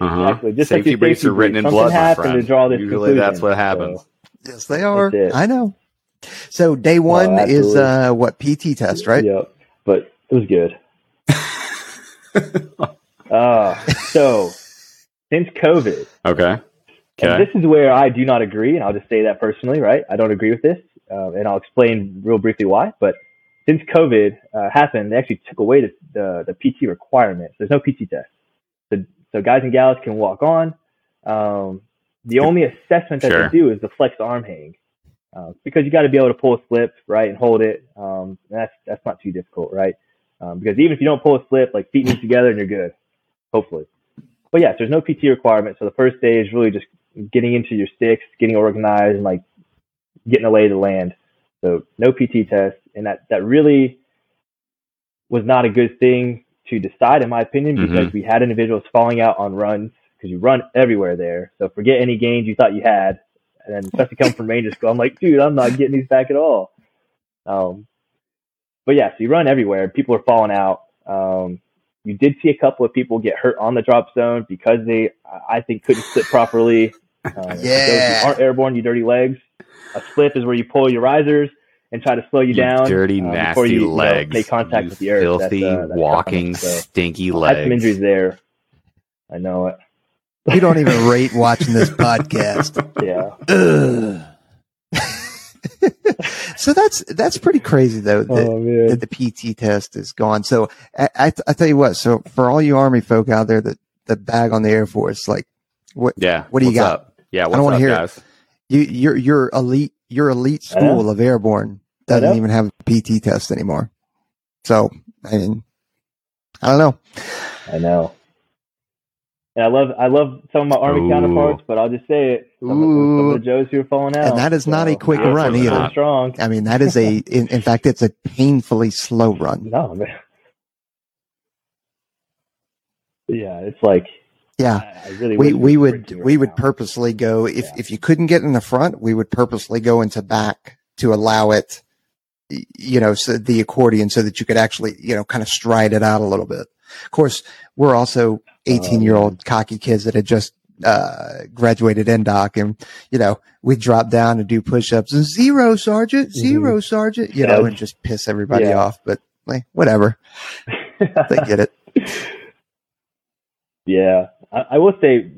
Uh-huh. Exactly. Just safety like briefs are written in blood, my friend. Usually that's what happens. So, yes, they are. I know. So day one oh, is uh, what PT test, right? Yep. But it was good. uh, so since COVID, okay. Okay. this is where I do not agree, and I'll just say that personally, right? I don't agree with this, uh, and I'll explain real briefly why. But since COVID uh, happened, they actually took away the, the, the PT requirement. There's no PT test. So, so guys and gals can walk on. Um, the only assessment that sure. they do is the flex arm hang. Uh, because you got to be able to pull a slip, right, and hold it. Um, that's that's not too difficult, right? Um, because even if you don't pull a slip, like feet meet together and you're good, hopefully. But yeah, there's no PT requirement. So the first day is really just getting into your sticks, getting organized, and like getting a lay of the land. So no PT test, and that that really was not a good thing to decide, in my opinion, because mm-hmm. we had individuals falling out on runs because you run everywhere there. So forget any gains you thought you had and then especially come from Ranger School, I'm like, dude, I'm not getting these back at all. Um, but yeah, so you run everywhere. People are falling out. Um, you did see a couple of people get hurt on the drop zone because they, I think, couldn't slip properly. Um, yeah. Those aren't airborne, you dirty legs. A slip is where you pull your risers and try to slow you, you down. Dirty, um, nasty you, legs. You know, make contact with the earth. Filthy, that's, uh, that's walking, so, stinky legs. I had some injuries there. I know it. You don't even rate watching this podcast. Yeah. so that's that's pretty crazy though that, oh, that, the PT test is gone. So I, I, I, tell you what. So for all you Army folk out there that that bag on the Air Force, like what? Yeah. What do you got? Up? Yeah. I don't want to hear guys? it. You your your elite your elite school of airborne doesn't even have a PT test anymore. So I mean, I don't know. I know. And I love I love some of my army Ooh. counterparts, but I'll just say it. Some, of, some of the Joes who are falling out. And that is not so, a quick run either. Strong. I mean, that is a in, in, fact it's a painfully slow run. No, man. Yeah, it's like yeah, really we we would we would purposely go if yeah. if you couldn't get in the front, we would purposely go into back to allow it, you know, so the accordion so that you could actually you know kind of stride it out a little bit. Of course, we're also 18 year old cocky kids that had just uh, graduated INDOC and, you know, we drop down and do push ups and zero sergeant, mm-hmm. 0 mm-hmm. sergeant, you know, and just piss everybody yeah. off. But like, whatever. they get it. Yeah. I, I, will say,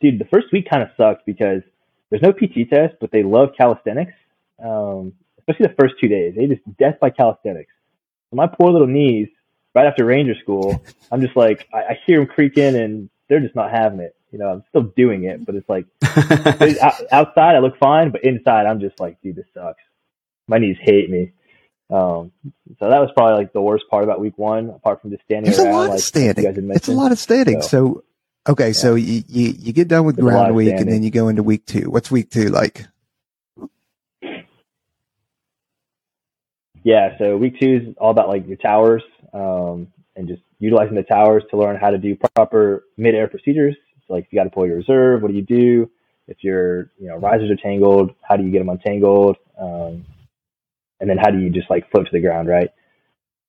dude, the first week kind of sucked because there's no PT test, but they love calisthenics. Um, especially the first two days. They just death by calisthenics. So my poor little knees, right after Ranger school, I'm just like, I, I hear them creaking and they're just not having it. You know, I'm still doing it, but it's like outside I look fine, but inside I'm just like, dude, this sucks. My knees hate me. Um, so that was probably like the worst part about week one, apart from just standing There's around. a lot like of standing. It's a lot of standing. So, so okay, yeah. so you, you, you get done with There's ground week and then you go into week two. What's week two like? Yeah, so week two is all about like your towers, um, and just utilizing the towers to learn how to do proper mid-air procedures. So like if you got to pull your reserve, what do you do? If your you know risers are tangled, how do you get them untangled? Um, and then how do you just like float to the ground, right?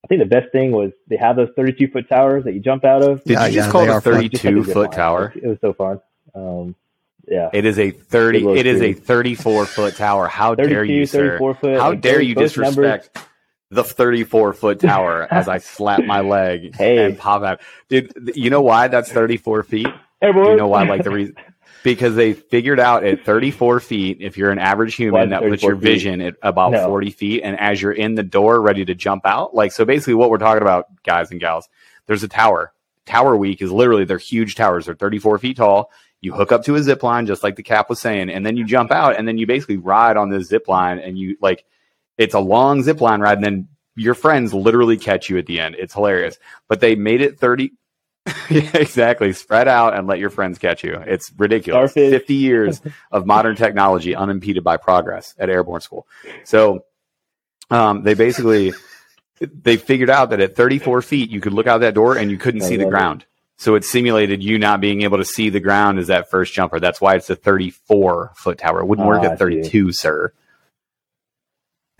I think the best thing was they have those 32 foot towers that you jump out of. Did you just yeah, call it a 32 foot tower? It was so fun. Um, yeah, it is a 30. It, is a 34 foot tower. How dare you, sir? Foot, How dare you disrespect? Numbers. the 34 foot tower as I slap my leg hey. and pop out. Dude, you know why that's 34 feet? Hey, you know why? Like the reason because they figured out at 34 feet, if you're an average human, that puts your feet? vision at about no. 40 feet. And as you're in the door ready to jump out, like, so basically what we're talking about, guys and gals, there's a tower. Tower week is literally, they're huge towers. They're 34 feet tall. You hook up to a zip line, just like the cap was saying, and then you jump out and then you basically ride on this zip line and you like, it's a long zip line ride. And then your friends literally catch you at the end. It's hilarious. But they made it 30, yeah, exactly. Spread out and let your friends catch you. It's ridiculous. Starfish. 50 years of modern technology unimpeded by progress at airborne school. So um, they basically they figured out that at 34 feet you could look out that door and you couldn't I see the ground. It. So it simulated you not being able to see the ground as that first jumper. That's why it's a 34 foot tower. It wouldn't oh, work at 32, sir.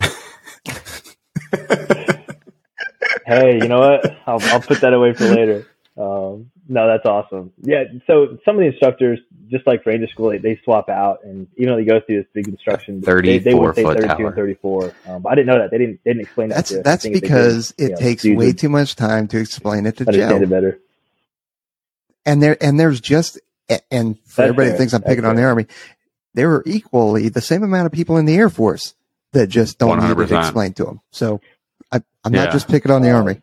hey, you know what? I'll, I'll put that away for later. Um, no, that's awesome. Yeah. So some of the instructors, just like Ranger School, they, they swap out, and even though they go through this big instruction, they, they would say 32 tower. and 34. Um, but I didn't know that. They didn't they didn't explain that. That's that's because did, it know, takes way too much time to explain it to Joe. It better. And there and there's just and for that's everybody fair. thinks I'm picking on the army, there are equally the same amount of people in the Air Force that just don't 100%. need it explained to them. So I, am yeah. not just picking on the army.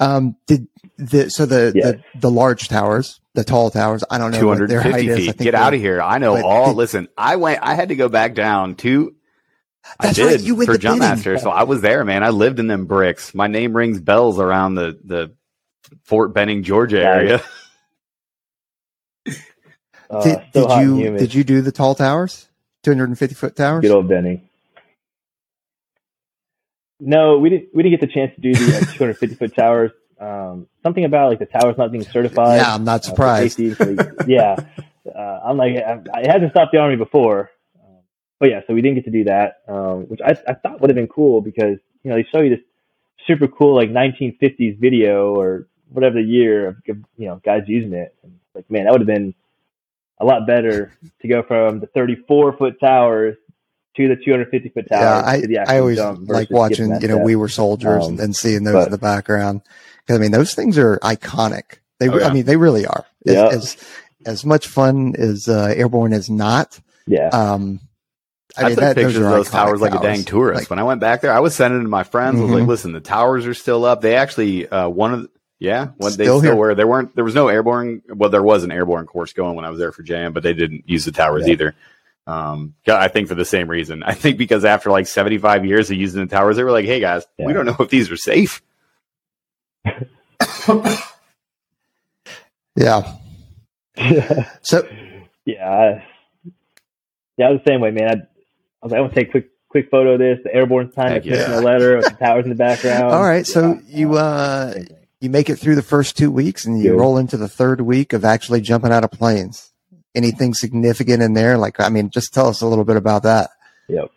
Um, did the, so the, yes. the, the large towers, the tall towers, I don't know 250 feet. Get out of here. I know all. listen, I went, I had to go back down to, I did right, you for Jump Master. So I was there, man. I lived in them bricks. My name rings bells around the, the Fort Benning, Georgia area. Uh, did, did you, did you do the tall towers? 250 foot towers? Good old Benny. No, we didn't. We didn't get the chance to do the like, 250 foot towers. Um, something about like the towers not being certified. Yeah, I'm not uh, surprised. Uh, yeah, uh, I'm like, I, I hasn't stopped the army before, but yeah, so we didn't get to do that, um, which I, I thought would have been cool because you know they show you this super cool like 1950s video or whatever the year of you know guys using it. And like, man, that would have been a lot better to go from the 34 foot towers to the 250 foot towers. Yeah, I, I always like watching, you know, we were soldiers um, and seeing those but, in the background. Cause I mean, those things are iconic. They, oh, yeah. I mean, they really are. As, as, as, much fun as uh, airborne is not. Yeah. Um, I, I mean, took that, pictures those of those towers like a dang tourist. Like, when I went back there, I was sending to my friends. Mm-hmm. I was like, mm-hmm. listen, the towers are still up. They actually, uh, one of the, yeah, when still they still here. were. There weren't. There was no airborne. Well, there was an airborne course going when I was there for Jam, but they didn't use the towers yeah. either. Um, I think for the same reason. I think because after like 75 years of using the towers, they were like, "Hey guys, yeah. we don't know if these are safe." yeah. so. Yeah. I, yeah, I was the same way, man. I, I was like, I want to take a quick quick photo of this. The airborne time, I yeah. a letter with the towers in the background. All right, so yeah. you uh, you make it through the first two weeks, and you Good. roll into the third week of actually jumping out of planes anything significant in there? Like, I mean, just tell us a little bit about that. Yep.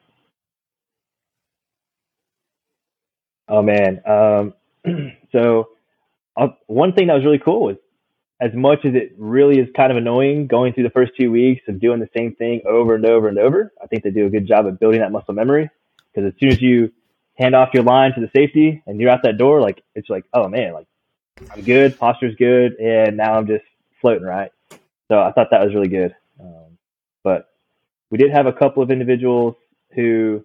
Oh man. Um, so uh, one thing that was really cool was as much as it really is kind of annoying going through the first two weeks of doing the same thing over and over and over, I think they do a good job of building that muscle memory. Because as soon as you hand off your line to the safety and you're out that door, like it's like, oh man, like I'm good, posture's good, and now I'm just floating right. So I thought that was really good. Um, but we did have a couple of individuals who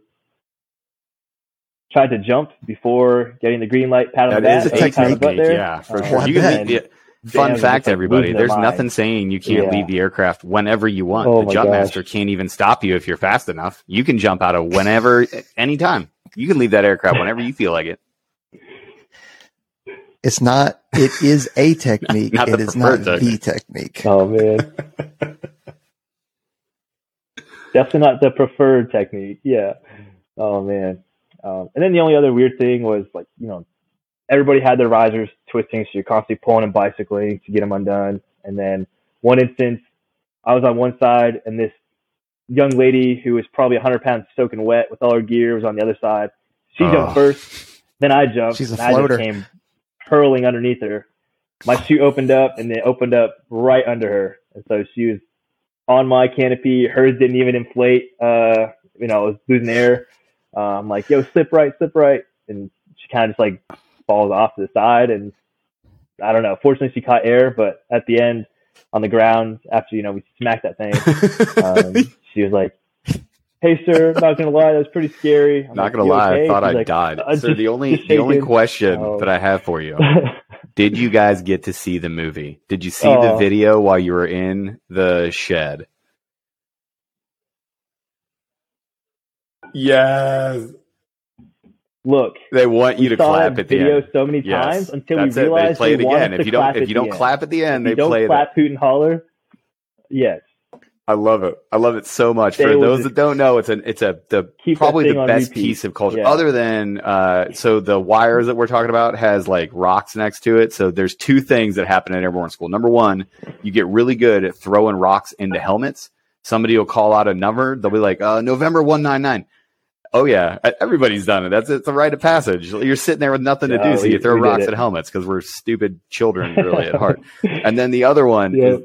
tried to jump before getting the green light, pat on the back, a any kind of technique. butt. Yeah, for Uh, sure. You can leave, yeah, fun fans fact, like, everybody. losing their There's nothing mind. saying you can't Yeah. leave the aircraft whenever you want. Oh the my jump gosh. master can't even stop you if you're fast enough. You can jump out of whenever, anytime. You can leave that aircraft whenever you feel like it. It's not. It is a technique. Not it the is not preferred the technique. Oh man. Definitely not the preferred technique. Yeah. Oh man. Um, and then the only other weird thing was like, you know, everybody had their risers twisting, so you're constantly pulling and bicycling to get them undone. And then one instance, I was on one side, and this young lady who was probably 100 pounds soaking wet with all her gear was on the other side. She Oh. jumped first, then I jumped. She's a and I just floater. came hurling underneath her. My chute opened up, and it opened up right under her, and so she was on my canopy. Hers didn't even inflate. Uh, you know, it was losing air. Uh, I'm like, yo, slip right, slip right, and she kind of just like falls off to the side, and I don't know. Fortunately, she caught air, but at the end, on the ground, after you know we smacked that thing, um, she was like, "Hey, sir, not gonna lie, that was pretty scary." I'm Not like, gonna lie, okay?" I thought I like, died. "Uh, so just- the only just the only question Oh. that I have for you: Did you guys get to see the movie? Did you see the Oh. video while you were in the shed? Yes. Look, They want you to clap at the video end. so many Yes. times until That's we it. They realized play it they want again. If you don't clap if at you the don't end. clap at the end, If they don't play that. clap, hoot and holler. Yes, I love it. I love it so much. They For those that don't know, it's an it's a the probably the best repeat. piece of culture Yeah. other than uh so the wires that we're talking about has like rocks next to it. So there's two things that happen at airborne school. Number one, you get really good at throwing rocks into helmets. Somebody will call out a number. They'll be like, uh, November 199. Oh yeah, everybody's done it. That's it's a rite of passage. You're sitting there with nothing to Yeah, do, so we- you throw we rocks at helmets because we're stupid children, really at heart. And then the other one Yeah. is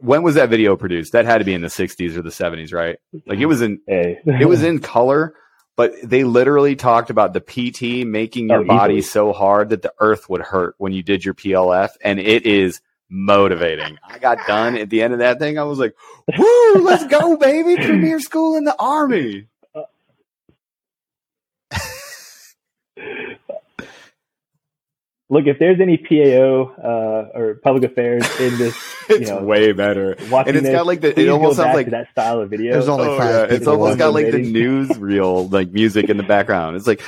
when was that video produced? That had to be in the 60s or the 70s, right? Like it was in Hey, it was in color, but they literally talked about the PT making your Oh, body easily. so hard that the earth would hurt when you did your PLF, and it is motivating. I got done at the end of that thing. I was like, "Woo, let's go, baby! Premier school in the army." Look, if there's any PAO uh, or public affairs in this, you It's know, way better. And it's this, got like the. It almost sounds like that style of video. There's only Oh, five yeah. It's almost got like the motivating. newsreel like music in the background. It's like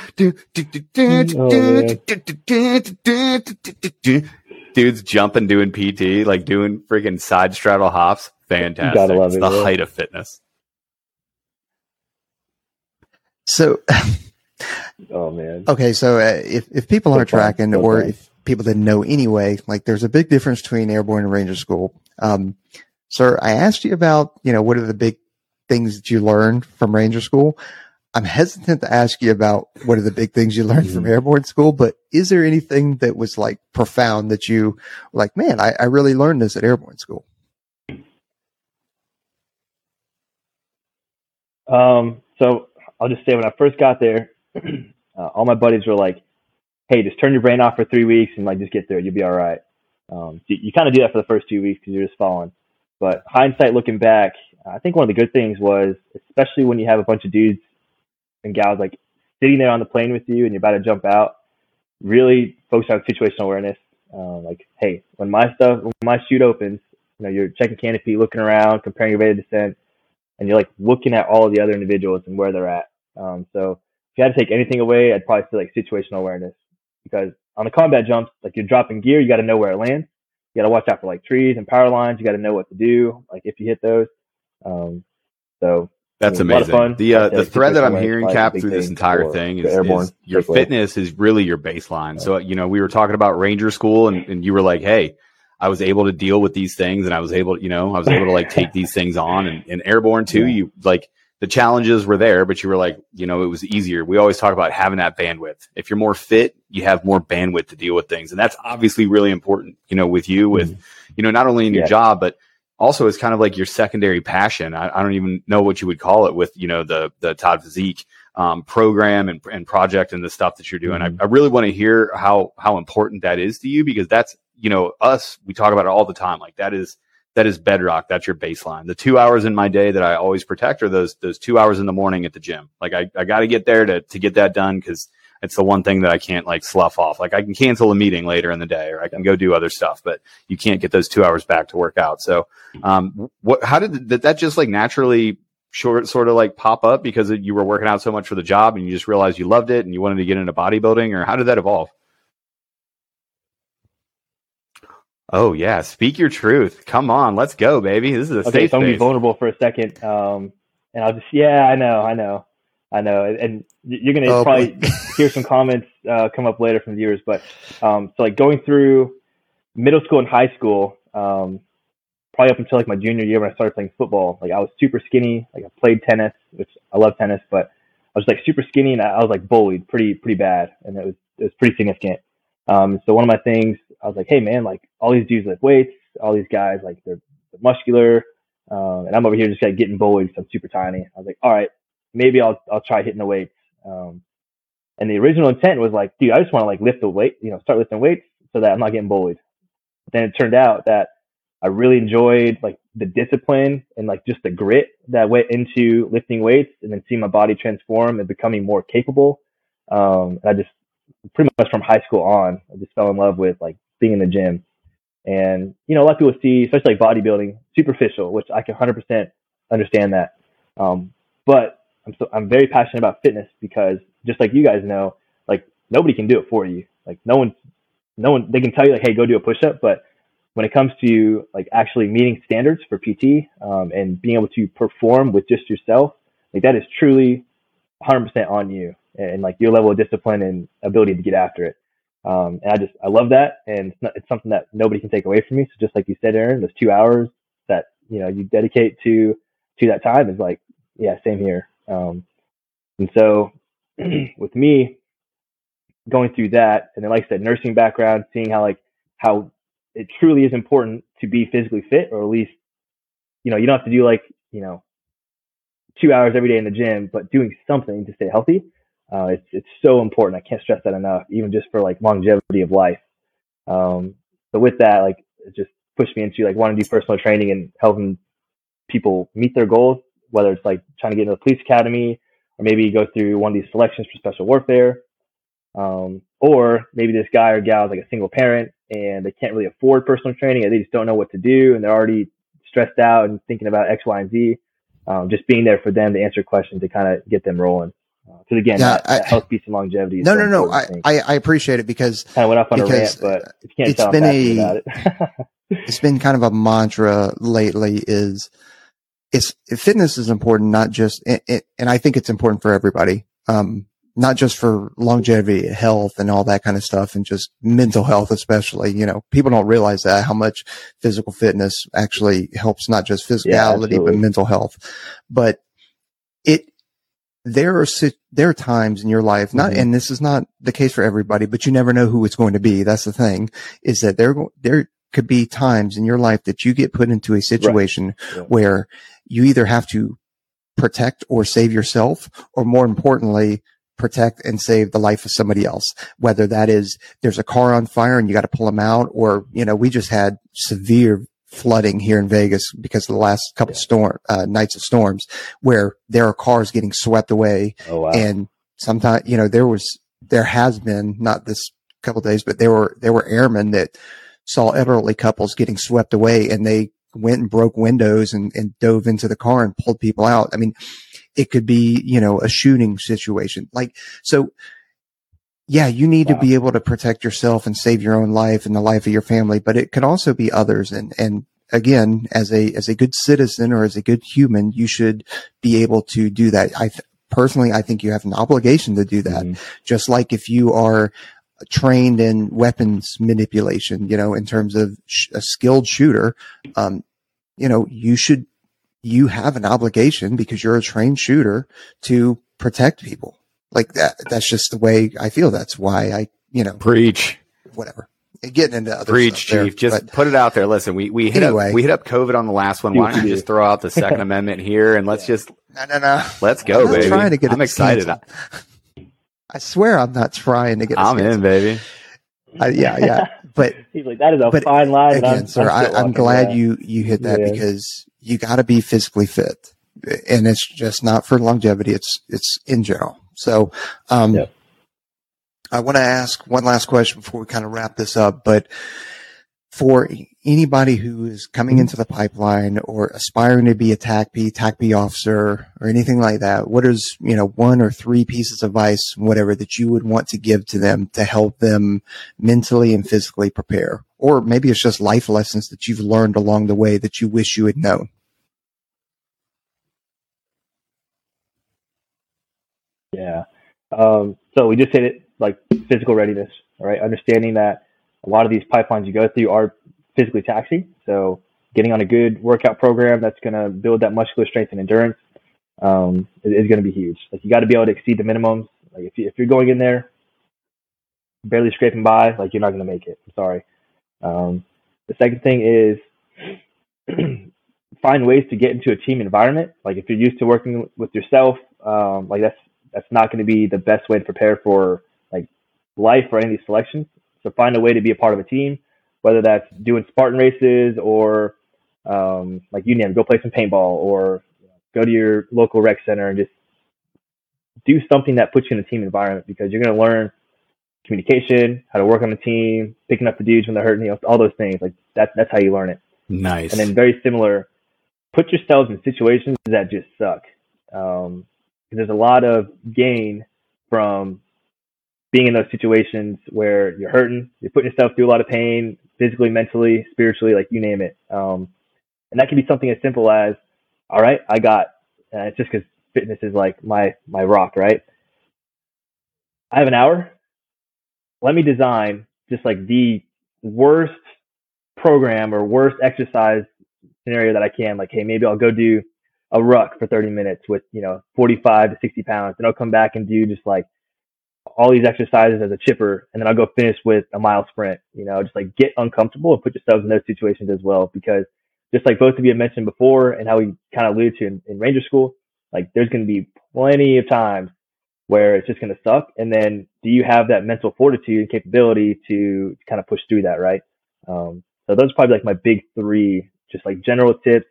dudes jumping doing PT, like doing freaking side straddle hops. Fantastic. gotta love it's it, the yeah. height of fitness. So oh man, okay, so uh, if if people aren't So tracking, or if people didn't know anyway, like there's a big difference between airborne and ranger school. Um, sir, I asked you about you know what are the big things that you learned from ranger school. I'm hesitant to ask you about what are the big things you learned from Mhm. airborne school, but is there anything that was like profound that you like, man, I, I really learned this at airborne school? Um, so I'll just say when I first got there, uh, all my buddies were like, "Hey, just turn your brain off for three weeks and like just get through it. You'll be all right." Um, you, you kind of do that for the first two weeks because you're just falling. But hindsight, looking back, I think one of the good things was, especially when you have a bunch of dudes and gals like sitting there on the plane with you and you're about to jump out, really focus on situational awareness. Um, like, hey, when my stuff, when my chute opens, you know, you're checking canopy, looking around, comparing your rate of descent and you're like looking at all the other individuals and where they're at. Um, so if you had to take anything away, I'd probably say like situational awareness because on the combat jumps, like you're dropping gear, you got to know where it lands. You got to watch out for like trees and power lines. You got to know what to do, like if you hit those. Um, so That's It was a lot of amazing. The uh, Yeah, the thread that I'm hearing cap through this entire thing is, airborne is your fitness is really your baseline. So you know we were talking about Ranger School, and, and you were like, "Hey, I was able to deal with these things, and I was able, you know, I was able to like take these things on." And, and airborne too, Yeah. you like the challenges were there, but you were like, you know, it was easier. We always talk about having that bandwidth. If you're more fit, you have more bandwidth to deal with things, and that's obviously really important. You know, with you, with you know, not only in your Yeah. job, but also it's kind of like your secondary passion. I, I don't even know what you would call it with, you know, the, the Todd Physique, um, program and, and project and the stuff that you're doing. Mhm. I, I really want to hear how, how important that is to you because that's, you know, us, we talk about it all the time. Like that is, that is bedrock. That's your baseline. The two hours in my day that I always protect are those, those two hours in the morning at the gym. Like I, I got to get there to, to get that done because it's the one thing that I can't like slough off. Like I can cancel a meeting later in the day, or I can go do other stuff, but you can't get those two hours back to work out. So, um, what? How did, did that just like naturally short sort of like pop up because you were working out so much for the job and you just realized you loved it and you wanted to get into bodybuilding, or how did that evolve? Oh yeah, speak your truth. Come on, let's go, baby. This is a okay. Safe so I'm gonna be vulnerable for a second, um, and I'll just yeah, I know, I know, I know, and you're gonna oh, probably hear some comments uh, come up later from viewers, but um, so like going through middle school and high school, um, probably up until like my junior year when I started playing football, like I was super skinny. Like I played tennis, which I love tennis, but I was like super skinny and I was like bullied pretty pretty bad, and it was it was pretty significant. Um, so one of my things, I was like, hey man, like all these dudes lift weights, all these guys like they're, they're muscular, um, and I'm over here just like getting bullied because I'm super tiny. I was like, all right, maybe I'll I'll try hitting the weights. Um, and the original intent was like, dude, I just want to like lift the weight, you know, start lifting weights so that I'm not getting bullied. But then it turned out that I really enjoyed like the discipline and like just the grit that went into lifting weights and then seeing my body transform and becoming more capable. Um, and I just pretty much from high school on, I just fell in love with like being in the gym. And, you know, a lot of people see, especially like bodybuilding, superficial, which I can 100% understand that. Um, but I'm so, I'm very passionate about fitness because just like you guys know, like nobody can do it for you. Like no one, no one, they can tell you like, Hey, go do a push up. But when it comes to like actually meeting standards for PT, um, and being able to perform with just yourself, like that is truly 100% on you and like your level of discipline and ability to get after it. Um, and I just, I love that. And it's, not, it's something that nobody can take away from me. So just like you said, Aaron, those two hours that, you know, you dedicate to, to that time is like, yeah, same here. Um, and so with me going through that, and then like I said, nursing background, seeing how like, how it truly is important to be physically fit, or at least, you know, you don't have to do like, you know, two hours every day in the gym, but doing something to stay healthy. Uh, it's it's so important. I can't stress that enough, even just for like longevity of life. Um, so with that, like it just pushed me into like wanting to do personal training and helping people meet their goals, whether it's like trying to get into the police academy or maybe go through one of these selections for special warfare. Um, or maybe this guy or gal is like a single parent and they can't really afford personal training and they just don't know what to do and they're already stressed out and thinking about X, Y, and Z. Um, just being there for them to answer questions to kind of get them rolling. Because again, yeah, that, that I, health, peace, and longevity. no, no, no. I, I, I, appreciate it because kind of went off on a rant, but if you can't tell, been a, it. it's been kind of a mantra lately. Is it's fitness is important, not just, it, it, and I think it's important for everybody. Um, not just for longevity, health and all that kind of stuff and just mental health, especially, you know, people don't realize that how much physical fitness actually helps not just physicality, yeah, but mental health. But there are, there are times in your life, not, mm-hmm. and this is not the case for everybody, but you never know who it's going to be. That's the thing is that there, there could be times in your life that you get put into a situation right. yeah. where you either have to protect or save yourself, or more importantly, protect and save the life of somebody else. Whether that is there's a car on fire and you got to pull them out, or you know we just had severe flooding here in Vegas because of the last couple yeah. storm uh, nights of storms where there are cars getting swept away, oh, wow. and sometimes you know there was there has been not this couple days, but there were there were airmen that saw elderly couples getting swept away and they went and broke windows and, and dove into the car and pulled people out. I mean, it could be, you know, a shooting situation. Like, so yeah, you need wow. to be able to protect yourself and save your own life and the life of your family, but it could also be others. And, and again, as a, as a good citizen or as a good human, you should be able to do that. I th- personally, I think you have an obligation to do that. Mm-hmm. Just like if you are trained in weapons manipulation, you know, in terms of sh- a skilled shooter, um, you know, you should you have an obligation because you're a trained shooter to protect people. Like that, that's just the way I feel. That's why I, you know, preach whatever. Getting into other preach, there, chief. just but, put it out there. Listen, we we hit anyway, up we hit up COVID on the last one. Why don't you just throw out the Second Amendment here and let's just no no no. Let's go, I'm baby. Trying to get I'm excited. I swear I'm not trying to get. I'm in, baby. Uh, yeah, yeah. But he's like, that is a fine line. Again, I'm, sir, I'm, I, am glad you you hit that yeah. because you got to be physically fit, and it's just not for longevity. It's it's in general. So, um, I want to ask one last question before we kind of wrap this up, but for anybody who is coming into the pipeline or aspiring to be a TACP, TACP officer or anything like that, what is, you know, one or three pieces of advice, whatever that you would want to give to them to help them mentally and physically prepare? Or maybe it's just life lessons that you've learned along the way that you wish you had known. Yeah. Um, so we just hit it like physical readiness, all right? Understanding that a lot of these pipelines you go through are physically taxing. So getting on a good workout program that's going to build that muscular strength and endurance um, is, is going to be huge. Like you got to be able to exceed the minimums. Like if, you, if you're going in there barely scraping by, like you're not going to make it. I'm sorry. Um, the second thing is find ways to get into a team environment. Like if you're used to working with yourself, um, like that's that's not going to be the best way to prepare for like life or any of these selections. So find a way to be a part of a team, whether that's doing Spartan races or um, like you name, go play some paintball or go to your local rec center and just do something that puts you in a team environment because you're going to learn communication, how to work on a team, picking up the dudes when they're hurting, you know, all those things. Like that's that's how you learn it. Nice. And then very similar, put yourselves in situations that just suck. Um, there's a lot of gain from being in those situations where you're hurting, you're putting yourself through a lot of pain, physically, mentally, spiritually, like you name it. Um, and that can be something as simple as, all right, I got, it's just because fitness is like my, my rock, right? I have an hour. Let me design just like the worst program or worst exercise scenario that I can. Like, hey, maybe I'll go do a ruck for 30 minutes with, you know, 45 to 60 pounds. And I'll come back and do just like all these exercises as a chipper. And then I'll go finish with a mile sprint, you know, just like get uncomfortable and put yourselves in those situations as well. Because just like both of you have mentioned before and how we kind of alluded to in, in Ranger school, like there's going to be plenty of times where it's just going to suck. And then do you have that mental fortitude and capability to kind of push through that? Right. Um, so those are probably like my big three, just like general tips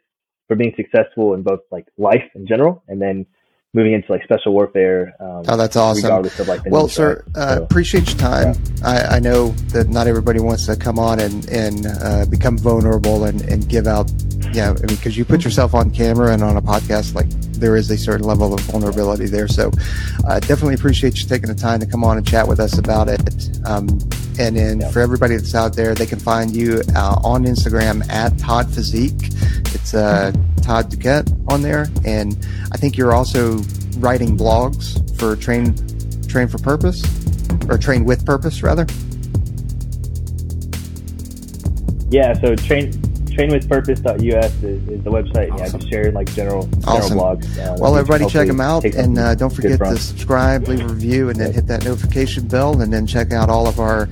for being successful in both like life in general and then moving into like special warfare. Um, oh, that's awesome. Of, like, well, sir, uh, so, appreciate your time. Yeah. I, I, know that not everybody wants to come on and, and uh, become vulnerable and, and give out, yeah, I mean, because you put yourself on camera and on a podcast, like there is a certain level of vulnerability there. So uh, definitely appreciate you taking the time to come on and chat with us about it. Um, and then yeah. for everybody that's out there, they can find you uh, on Instagram at Todd Physique. It's uh, Todd Duquette on there. And I think you're also writing blogs for Train, Train for Purpose or Train with Purpose, rather. Yeah, so train trainwithpurpose.us is, is the website. Awesome. Yeah, I just share like general, general awesome. blogs. Uh, well, everybody check them out. And uh, don't forget to subscribe, leave a review, and then hit that notification bell. And then check out all of our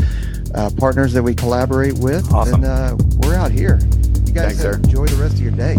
uh, partners that we collaborate with. Awesome. And uh, we're out here. You guys Thanks, enjoy the rest of your day.